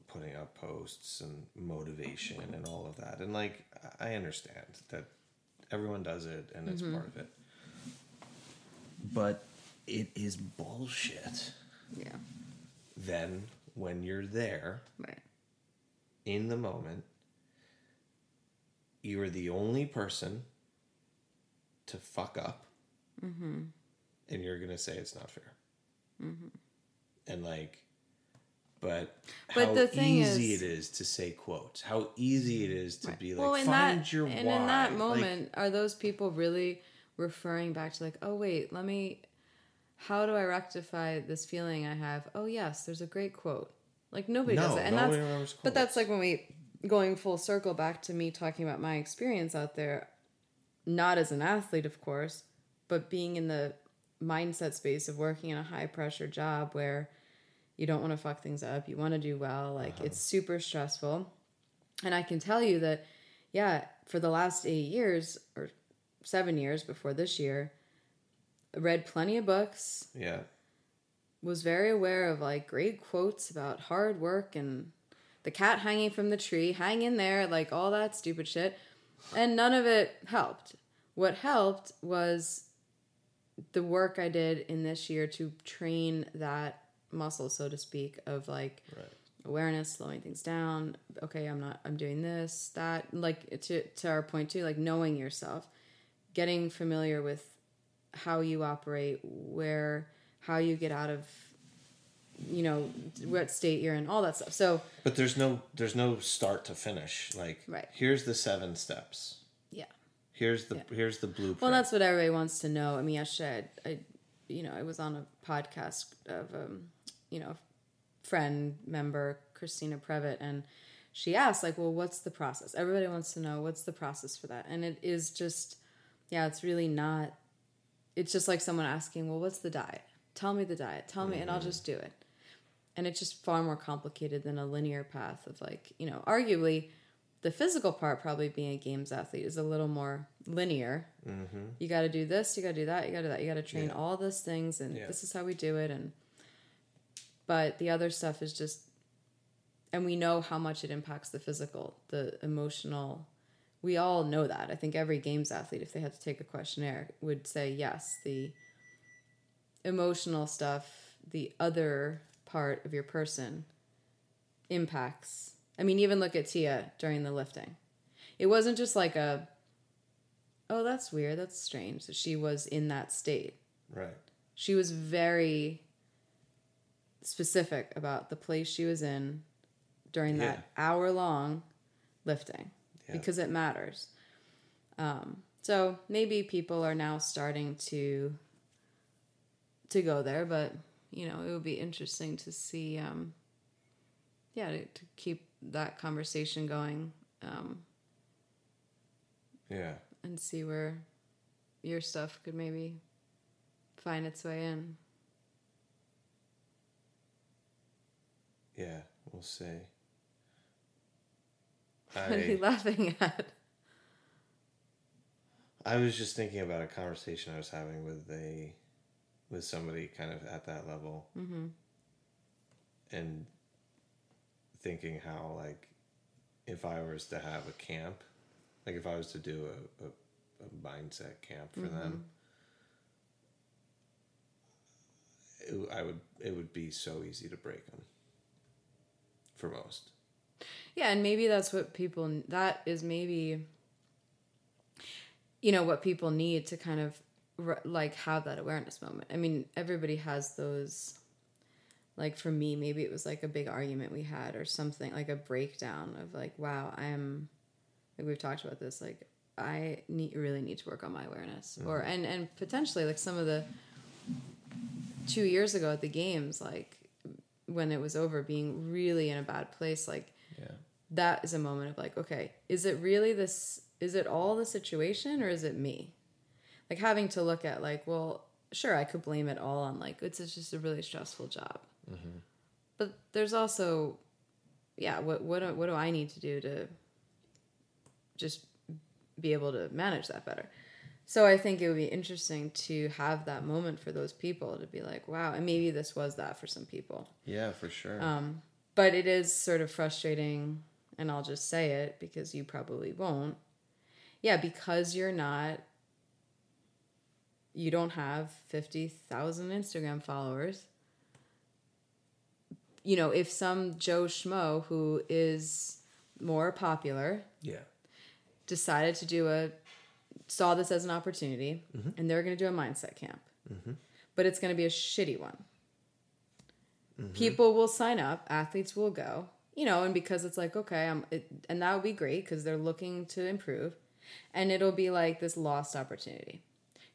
putting up posts and motivation and all of that, and like I understand that everyone does it and Mm-hmm. it's part of it. But it is bullshit. Yeah. Then when you're there Right. in the moment, you are the only person to fuck up, Mm-hmm. and you're gonna say it's not fair. And like, but, But how easy is- it is to say quotes, how easy it is to be like, well, in find that your and why. in that Like, moment, are those people really referring back to like, oh wait, let me. How do I rectify this feeling I have? Oh yes, there's a great quote. Like nobody no, does it, and nobody that's But that's like when we going full circle back to me talking about my experience out there, not as an athlete, of course, but being in the mindset space of working in a high pressure job where you don't want to fuck things up, you want to do well, like Uh-huh. it's super stressful. And I can tell you that, yeah, for the last eight years or seven years before this year, I read plenty of books, yeah, was very aware of like great quotes about hard work and the cat hanging from the tree, hang in there, like all that stupid shit. And none of it helped. What helped was the work I did in this year to train that muscle, so to speak, of like right. awareness, slowing things down. Okay, I'm not, I'm doing this, that. Like to, to our point too, like knowing yourself, getting familiar with how you operate, where, how you get out of, you know, what state you're in, all that stuff. So, But there's no there's no start to finish. Like, Right. here's the seven steps. yeah. Here's the here's the blueprint. Well, that's what everybody wants to know. I mean, yesterday, I, I you know, I was on a podcast of, um, you know, friend member Christina Previtt, and she asked, like, well, what's the process? Everybody wants to know what's the process for that, and it is just, yeah, it's really not. It's just like someone asking, well, what's the diet? Tell me the diet. Tell me, and I'll just do it. And it's just far more complicated than a linear path of like, you know, arguably the physical part probably being a games athlete is a little more linear. Mm-hmm. You got to do this, you got to do that, you got to that, you got to train Yeah. all those things, and Yeah. this is how we do it. And but the other stuff is just and we know how much it impacts the physical, the emotional. We all know that. I think every games athlete, if they had to take a questionnaire, would say yes. The emotional stuff, the other part of your person impacts. I mean, even look at Tia during the lifting. It wasn't just like a, oh, that's weird, that's strange that she was in that state. Right. She was very specific about the place she was in during Yeah. that hour long lifting Yeah. because it matters. Um, so maybe people are now starting to to go there, but you know it would be interesting to see. Um, yeah, to, to keep that conversation going um, Yeah. and see where your stuff could maybe find its way in. Yeah. We'll see. What are you laughing at? I was just thinking about a conversation I was having with a with somebody kind of at that level, Mm-hmm. and thinking how like if I was to have a camp, like if I was to do a, a, a mindset camp for them, it, I would it would be so easy to break them for most. Yeah, and maybe that's what people that is maybe you know what people need to kind of like have that awareness moment. I mean, everybody has those like for me, maybe it was like a big argument we had or something, like a breakdown of like, wow, I'm like we've talked about this like I need really need to work on my awareness or mm-hmm. and and potentially like some of the 2 years ago at the games like when it was over being really in a bad place like Yeah. that is a moment of like, okay, is it really this? Is it all the situation or is it me? Like having to look at like, well, sure, I could blame it all on like it's just a really stressful job, mm-hmm. but there's also, yeah, what what do, what do I need to do to just be able to manage that better? So I think it would be interesting to have that moment for those people to be like, wow, and maybe this was that for some people Yeah, for sure. Um, but it is sort of frustrating and i'll just say it because you probably won't yeah because you're not you don't have 50,000 instagram followers you know if some joe schmo who is more popular yeah. decided to do a saw this as an opportunity mm-hmm. and they're going to do a mindset camp. Mm-hmm. But it's going to be a shitty one. Mm-hmm. People will sign up athletes will go you know and because it's like okay i'm it, and that would be great because they're looking to improve and it'll be like this lost opportunity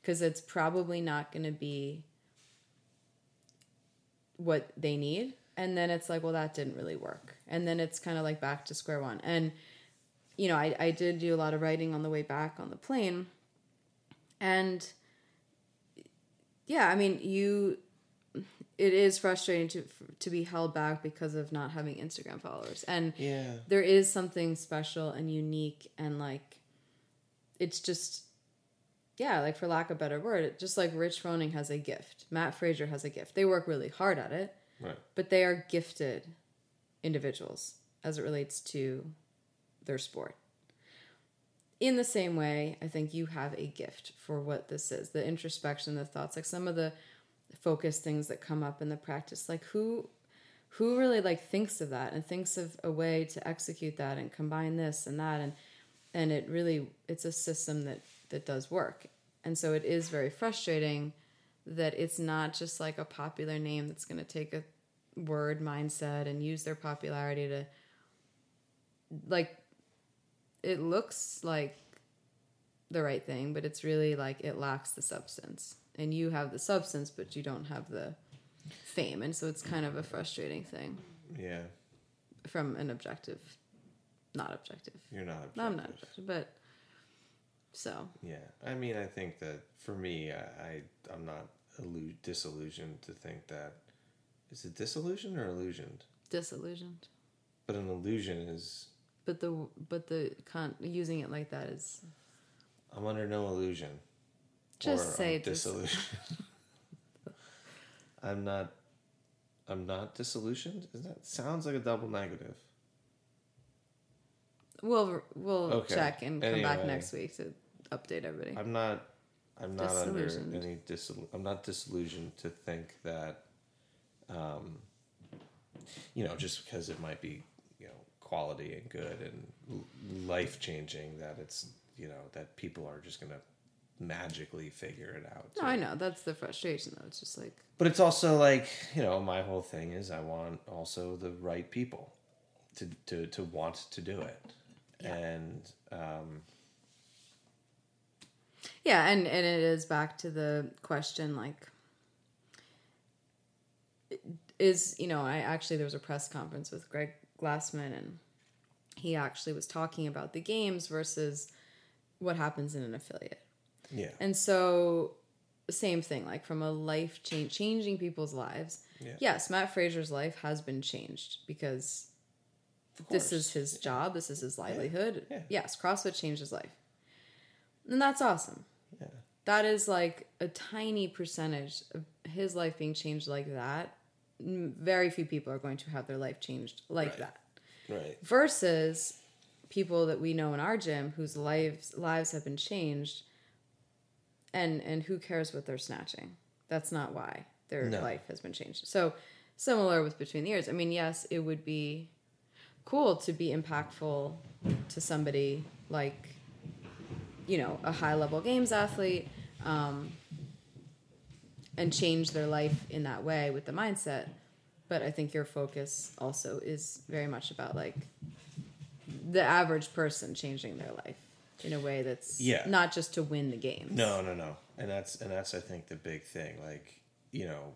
because it's probably not going to be what they need and then it's like well that didn't really work and then it's kind of like back to square one and you know I, I did do a lot of writing on the way back on the plane. And yeah i mean you it is frustrating to to be held back because of not having instagram followers. And Yeah. there is something special and unique and like it's just yeah like for lack of a better word it, just like rich froning has a gift. Matt Fraser has a gift. They work really hard at it. Right. but they are gifted individuals as it relates to their sport. In the same way, I think you have a gift for what this is the introspection, the thoughts, like some of the focus things that come up in the practice. Like, who who really like thinks of that and thinks of a way to execute that and combine this and that and and it really it's a system that that does work and so it is very frustrating that it's not just like a popular name that's going to take a word mindset and use their popularity to like it looks like the right thing but it's really like it lacks the substance. And you have the substance but you don't have the fame. And so it's kind of a frustrating thing. Yeah. from an objective not objective. You're not objective. no i'm not objective but so. Yeah, I mean, I think that for me, I, I I'm not illu- disillusioned to think that is it disillusioned or illusioned? disillusioned. But an illusion is but the but the con using it like that is I'm under no illusion. Just say I'm. I'm not. I'm not disillusioned. Is that sounds like a double negative? We'll we'll Okay. check and come back next week to update everybody. I'm not. I'm not under any disil. I'm not disillusioned to think that, um, you know, just because it might be, quality and good and life changing, that it's you know that people are just gonna magically figure it out. no. I know that's the frustration though. It's just like But it's also like you know, my whole thing is I want also the right people to to to want to do it, Yeah. and um, Yeah, and and it is back to the question like is you know I actually there was a press conference with Greg Glassman and he actually was talking about the games versus what happens in an affiliate. yeah, And so same thing like from a life change changing people's lives. Yeah. Yes, Matt Fraser's life has been changed because this is his job, this is his livelihood. yeah. Yes, CrossFit changed his life. And that's awesome. yeah. That is like a tiny percentage of his life being changed like that. Very few people are going to have their life changed like Right. that. right. Versus people that we know in our gym whose lives lives have been changed and and who cares what they're snatching? That's not why their No. life has been changed. So similar with between the years. I mean, yes, it would be cool to be impactful to somebody like you know a high level games athlete um, and change their life in that way with the mindset but i think your focus also is very much about like the average person changing their life in a way that's Yeah. not just to win the game. No, no, no. And that's and that's I think the big thing. Like you know,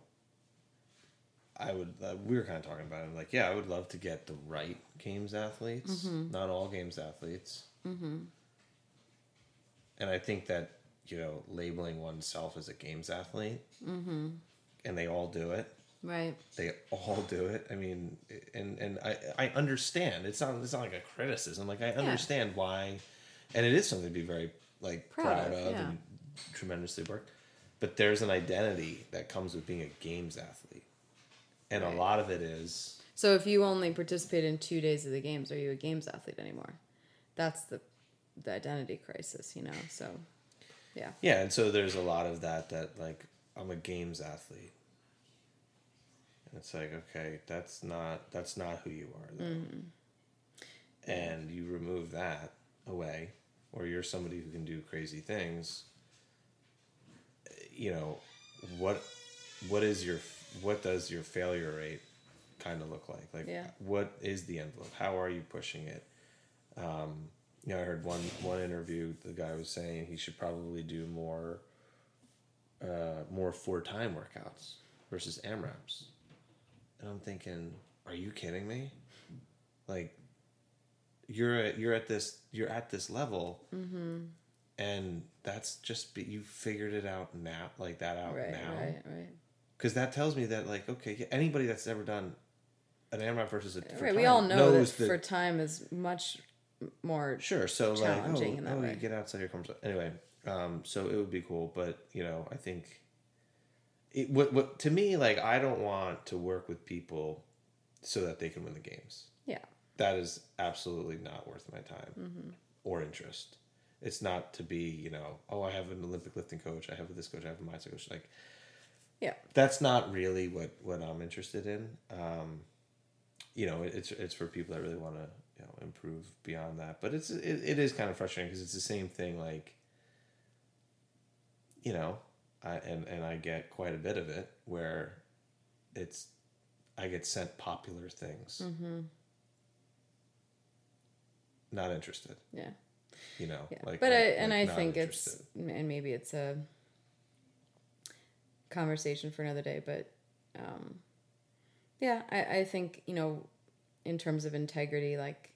I would. Uh, we were kind of talking about it. Like, yeah, I would love to get the right games athletes. Not all games athletes. Mm-hmm. And I think that you know, labeling oneself as a games athlete, mm-hmm. and they all do it. right They all do it. I mean, and and I I understand. It's not it's not like a criticism. Like I understand why, and it is something to be very like Proud proud, of, of yeah. and tremendously worked. But there's an identity that comes with being a games athlete, and Right. a lot of it is so if you only participate in two days of the games are you a games athlete anymore that's the the identity crisis you know so yeah yeah. And so there's a lot of that that like I'm a games athlete. And it's like okay, that's not that's not who you are though. And you remove that away, or you're somebody who can do crazy things. You know, what what is your what does your failure rate kind of look like? Like Yeah. what is the envelope? How are you pushing it? Um, you know, I heard one one interview. The guy was saying he should probably do more, uh, more four time workouts versus AMRAPs. And I'm thinking, are you kidding me? Like, you're at, you're at this you're at this level, and that's just you figured it out now, like that out right now right right because that tells me that like okay anybody that's ever done an AMRAP versus a for right we all know that knows for time is much more sure so like challenging oh, in that oh way. you get outside your comfort zone anyway um so it would be cool but you know I think it what what to me like I don't want to work with people so that they can win the games yeah that is absolutely not worth my time Mm-hmm. or interest it's not to be you know oh I have an Olympic lifting coach I have this coach I have a mindset coach like yeah that's not really what what I'm interested in. Um, you know, it's it's for people that really want to you know improve beyond that. But it's it, it is kind of frustrating because it's the same thing. Like, you know, I and and I get quite a bit of it where it's I get sent popular things. Mm-hmm. Not interested, yeah you know. Yeah, Like, but I, like- and like I think it's and maybe it's a conversation for another day. But um, yeah, I, I think you know, in terms of integrity, like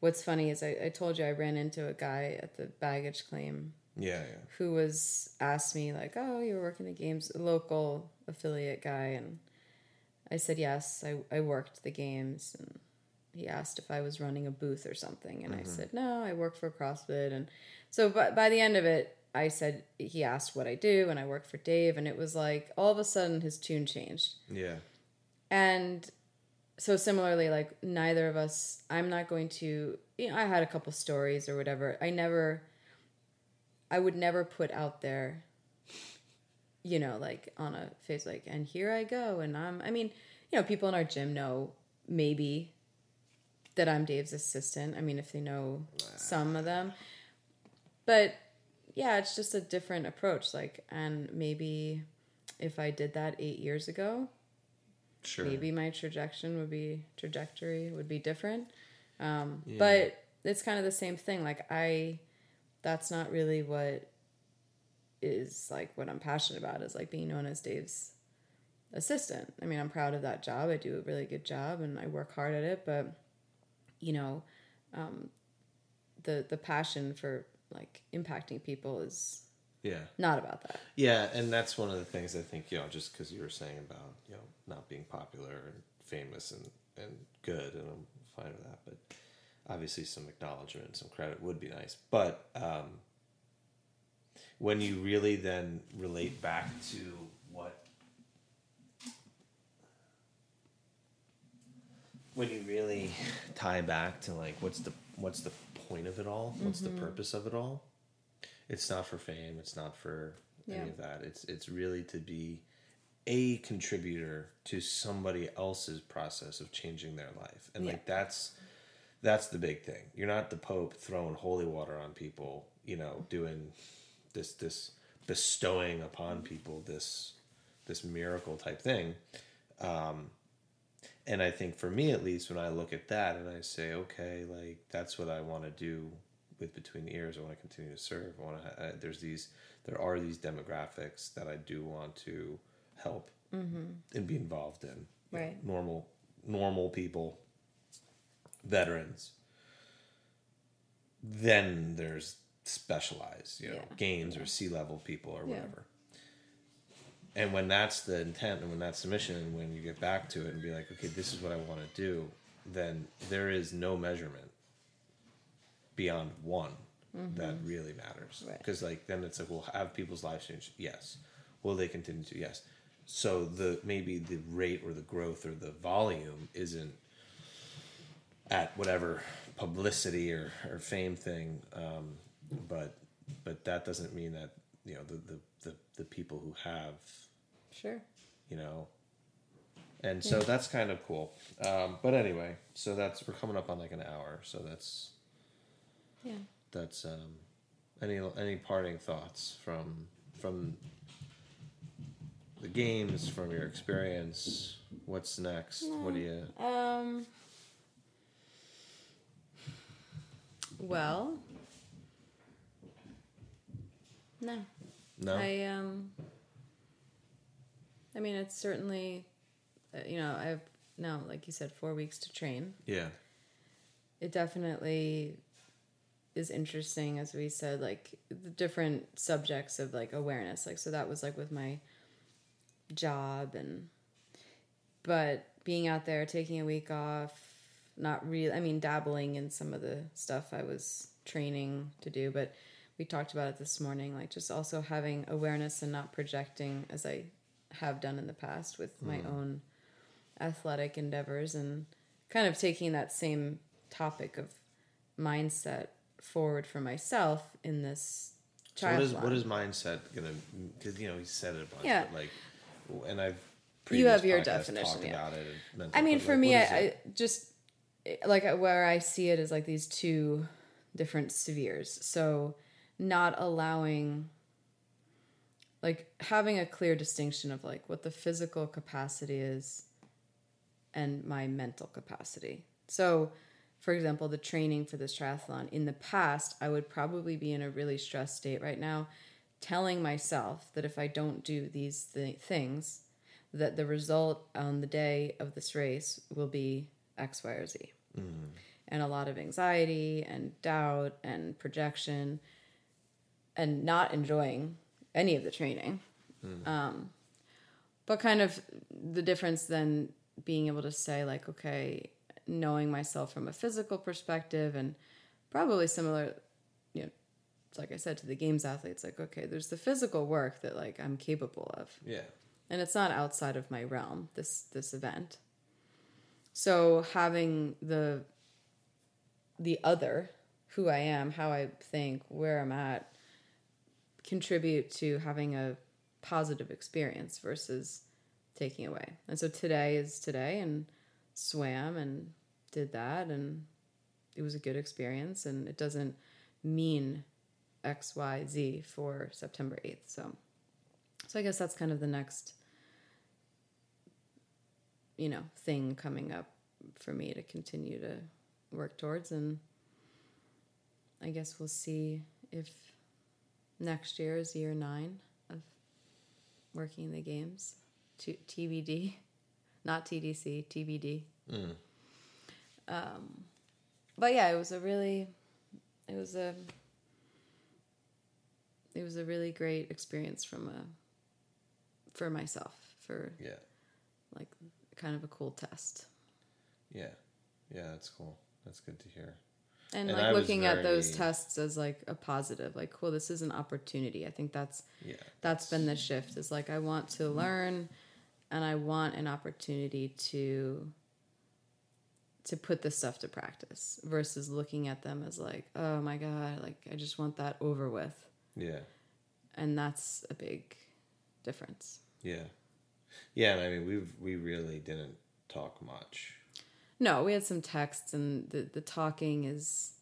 what's funny is I, I told you I ran into a guy at the baggage claim yeah, yeah, who was asked me like, "Oh, you were working the games, a local affiliate guy," and I said yes, I I worked the games, and he asked if I was running a booth or something, and I mm-hmm. said no, I work for CrossFit, and so but by the end of it, I said he asked what I do, and I work for Dave, and it was like all of a sudden his tune changed, yeah. and so similarly like neither of us i'm not going to you know i had a couple stories or whatever. I never i would never put out there you know like on a face like and here i go and i'm i mean you know people in our gym know maybe that i'm dave's assistant. I mean if they know some of them. But yeah it's just a different approach like and maybe if i did that eight years ago Sure. maybe my trajectory would be trajectory would be different um, Yeah. but it's kind of the same thing like i that's not really what is like what i'm passionate about is like being known as dave's assistant i mean i'm proud of that job i do a really good job and i work hard at it but you know um, the the passion for like impacting people is Yeah. not about that Yeah, and that's one of the things I think you know, just because you were saying about you know not being popular and famous and and good, and I'm fine with that. But obviously, some acknowledgement, some credit would be nice. But um, when you really then relate back to what when you really tie back to like what's the what's the point of it all what's the purpose of it all it's not for fame it's not for Yeah. any of that. It's it's really to be a contributor to somebody else's process of changing their life. And like that's that's the big thing. You're not the pope throwing holy water on people you know doing this this bestowing upon people this this miracle type thing. Um and I think for me at least, when I look at that and I say, okay, like that's what I want to do with between the ears. I want to continue to serve. I want to. Uh, there's these. There are these demographics that I do want to help and be involved in. You know, Right. normal, normal people, veterans. Then there's specialized, you know, Yeah. games or C-level people or Yeah. whatever and when that's the intent and when that's the mission and when you get back to it and be like okay this is what i want to do then there is no measurement beyond one that really matters. Right. because like then it's like we'll have people's lives change? Yes. Will they continue to? Yes. So the maybe the rate or the growth or the volume isn't at whatever publicity or, or fame thing um, but but that doesn't mean that you know the, the, the, the people who have sure. you know? And so that's kind of cool. Um, but anyway so that's we're coming up on like an hour so that's yeah that's um, any any parting thoughts from from the games from your experience what's next what do you Um. Well. No. no I um. I mean, it's certainly, uh, you know, I have now, like you said, four weeks to train. yeah It definitely is interesting, as we said, like the different subjects of like awareness. Like, so that was like with my job and, but being out there, taking a week off, not really, I mean, dabbling in some of the stuff I was training to do, but we talked about it this morning, like just also having awareness and not projecting as I have done in the past with my mm. own athletic endeavors and kind of taking that same topic of mindset forward for myself in this so what is what is mindset gonna because you know he said it a bunch Yeah. but like and i've You have your definition, yeah. about it mental- I mean, for like, me, I, I just eh, like uh, where I see it is like these two different spheres. So, not allowing, like, having a clear distinction of like what the physical capacity is and my mental capacity. So, for example, the training for this triathlon, in the past, I would probably be in a really stressed state right now, telling myself that if I don't do these th- things, that the result on the day of this race will be X, Y, or Z. And a lot of anxiety and doubt and projection and not enjoying any of the training. Um, but kind of the difference then being able to say, like, okay, knowing myself from a physical perspective and probably similar, you know, it's like I said to the games athletes, like, okay, there's the physical work that like I'm capable of yeah and it's not outside of my realm. This this event. So having the the other, who I am, how I think, where I'm at, contribute to having a positive experience versus taking away. And so today is today, and swam and did that, and it was a good experience, and it doesn't mean X, Y, Z for September 8th. So, so I guess that's kind of the next, you know, thing coming up for me to continue to work towards. And I guess we'll see if next year is year nine of working the games. T- TBD, not TDC, TBD. Mm. Um, but yeah, it was a really, it was a, it was a really great experience from a, for myself, for Yeah. like kind of a cool test. Yeah. Yeah, that's cool. That's good to hear. And, And like I looking at those tests as like a positive, like cool, this is an opportunity. I think that's Yeah. that's been the shift. Is like I want to learn, and I want an opportunity to to put this stuff to practice versus looking at them as like, oh my god, like I just want that over with, Yeah. and that's a big difference. Yeah. Yeah, and I mean we've we really didn't talk much. No, we had some texts, and the the talking is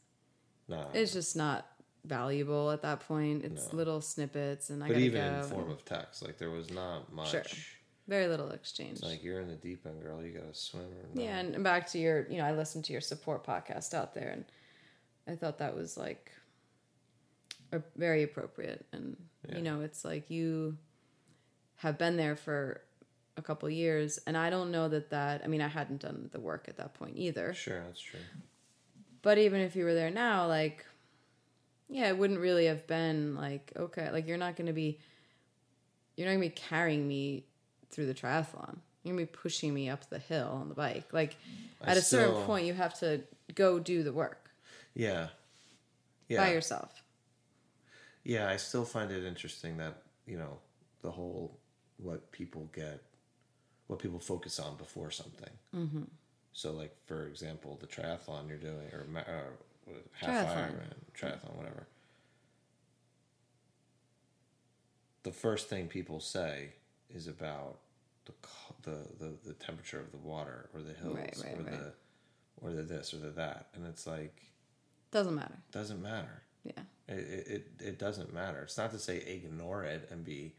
Nah. it's just not valuable at that point. It's No. little snippets, and I but even go. in form of text, like there was not much. Sure. Very little exchange. It's like you're in the deep end, girl. You gotta swim. Or not. Yeah, and back to your, you know, I listened to your support podcast out there, and I thought that was like very appropriate. And Yeah. you know, it's like you have been there for a couple years, and I don't know that that. I mean, I hadn't done the work at that point either. Sure, that's true. But even if you were there now, like, yeah, it wouldn't really have been like okay, like you're not going to be, you're not going to be carrying me through the triathlon. You're gonna be pushing me up the hill on the bike. Like I at a certain still- point, you have to go do the work Yeah. Yeah. by yourself. Yeah, I still find it interesting that, you know, the whole what people get, what people focus on before something. Mm-hmm. So, like, for example, the triathlon you're doing, or, ma- or half Triathlon. Ironman, triathlon, whatever. The first thing people say is about the, the, the, the temperature of the water, or the hills, Right, right, or right. the or the this or the that, and it's like Doesn't matter. doesn't matter. Yeah. It, it, it, doesn't matter. It's not to say ignore it and be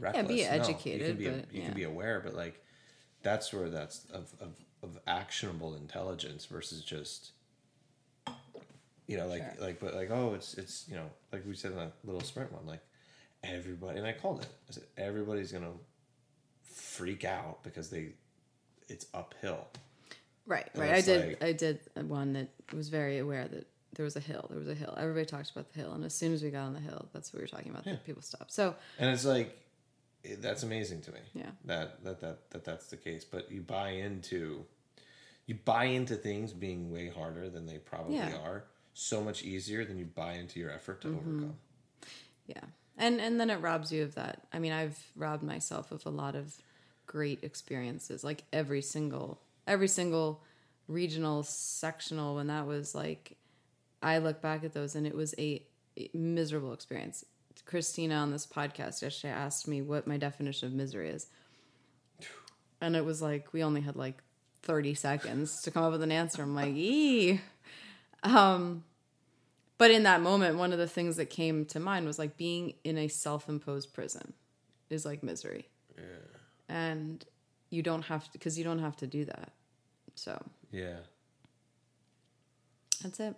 Yeah, reckless. be No, you can be, but, you yeah. can be aware, but like that's where that's of, of, of actionable intelligence versus just you know like Sure. like but like oh it's it's you know like we said in that little sprint one like everybody and I called it I said everybody's gonna freak out because they it's uphill Right, And right. I did. like- I did one that was very aware that there was a hill. There was a hill. Everybody talked about the hill, and as soon as we got on the hill, that's what we were talking about. Yeah. That people stopped. So and it's like that's amazing to me Yeah. that, that that that that's the case but you buy into you buy into things being way harder than they probably Yeah. Mm-hmm. are so much easier than you buy into your effort to overcome yeah, and and then it robs you of that. I mean, I've robbed myself of a lot of great experiences. Like every single every single regional sectional when that was like I look back at those and it was a miserable experience. Christina on this podcast yesterday asked me what my definition of misery is. And it was like we only had like 30 seconds to come up with an answer. I'm like, "Ee." Um but in that moment one of the things that came to mind was like being in a self-imposed prison is like misery. And you don't have to cuz you don't have to do that. So, yeah that's it.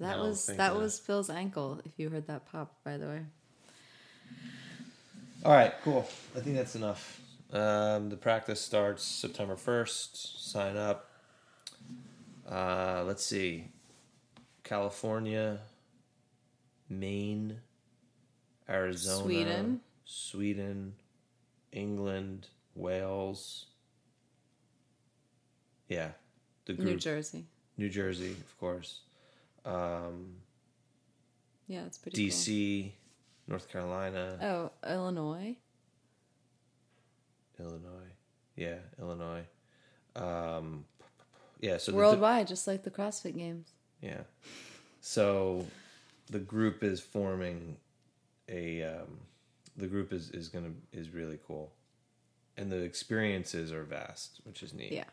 That was that was Phil's ankle. If you heard that pop, by the way. all right cool i think that's enough um, the practice starts september 1st sign up uh, let's see california maine arizona Sweden. sweden england wales yeah the group New Jersey. New Jersey, of course. Um, Yeah, it's pretty DC, North Carolina, Oh, Illinois. Illinois. Yeah, Illinois. Um, yeah, so the- Worldwide, just like the CrossFit Games. Yeah. So the group is forming a um, the group is is to is really cool. And the experiences are vast, which is neat. Yeah.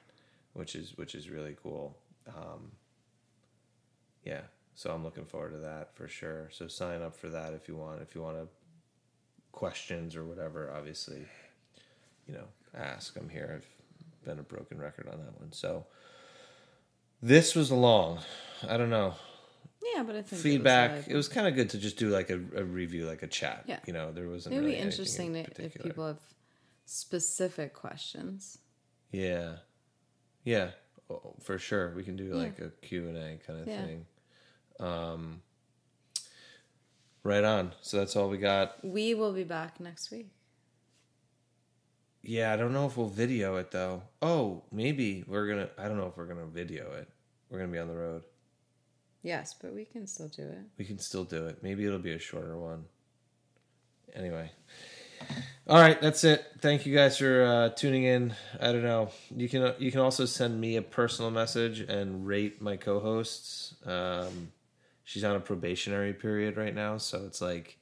Which is which is really cool. Um, yeah. So I'm looking forward to that for sure. So sign up for that if you want if you want to questions or whatever, obviously, you know, ask. I'm here. I've been a broken record on that one. So this was long. I don't know Yeah, but I think feedback. It was, was kind of good to just do like a, a review, like a chat. Yeah. You know, there wasn't. it would really be interesting in if people have specific questions. Yeah. Yeah, oh, for sure. We can do like a Q and A kind of Yeah. thing. Um, right on. So that's all we got. We will be back next week. Yeah, I don't know if we'll video it though. Oh, maybe we're gonna. I don't know if we're gonna video it. We're gonna be on the road. Yes, but we can still do it. We can still do it. Maybe it'll be a shorter one. Anyway. All right, that's it. Thank you guys for uh, tuning in. I don't know. You can you can also send me a personal message and rate my co-hosts. Um, she's on a probationary period right now, so it's like.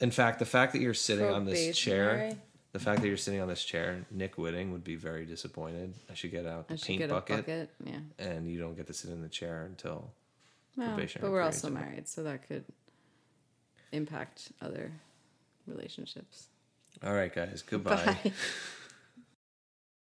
In fact, the fact that you're sitting on this chair? The fact that you're sitting on this chair, Nick Whitting would be very disappointed. I should get out the I should paint get bucket, a bucket. Yeah. and you don't get to sit in the chair until Well, Probationary but we're also over. married, so that could impact other relationships. All right, guys. Goodbye. Bye.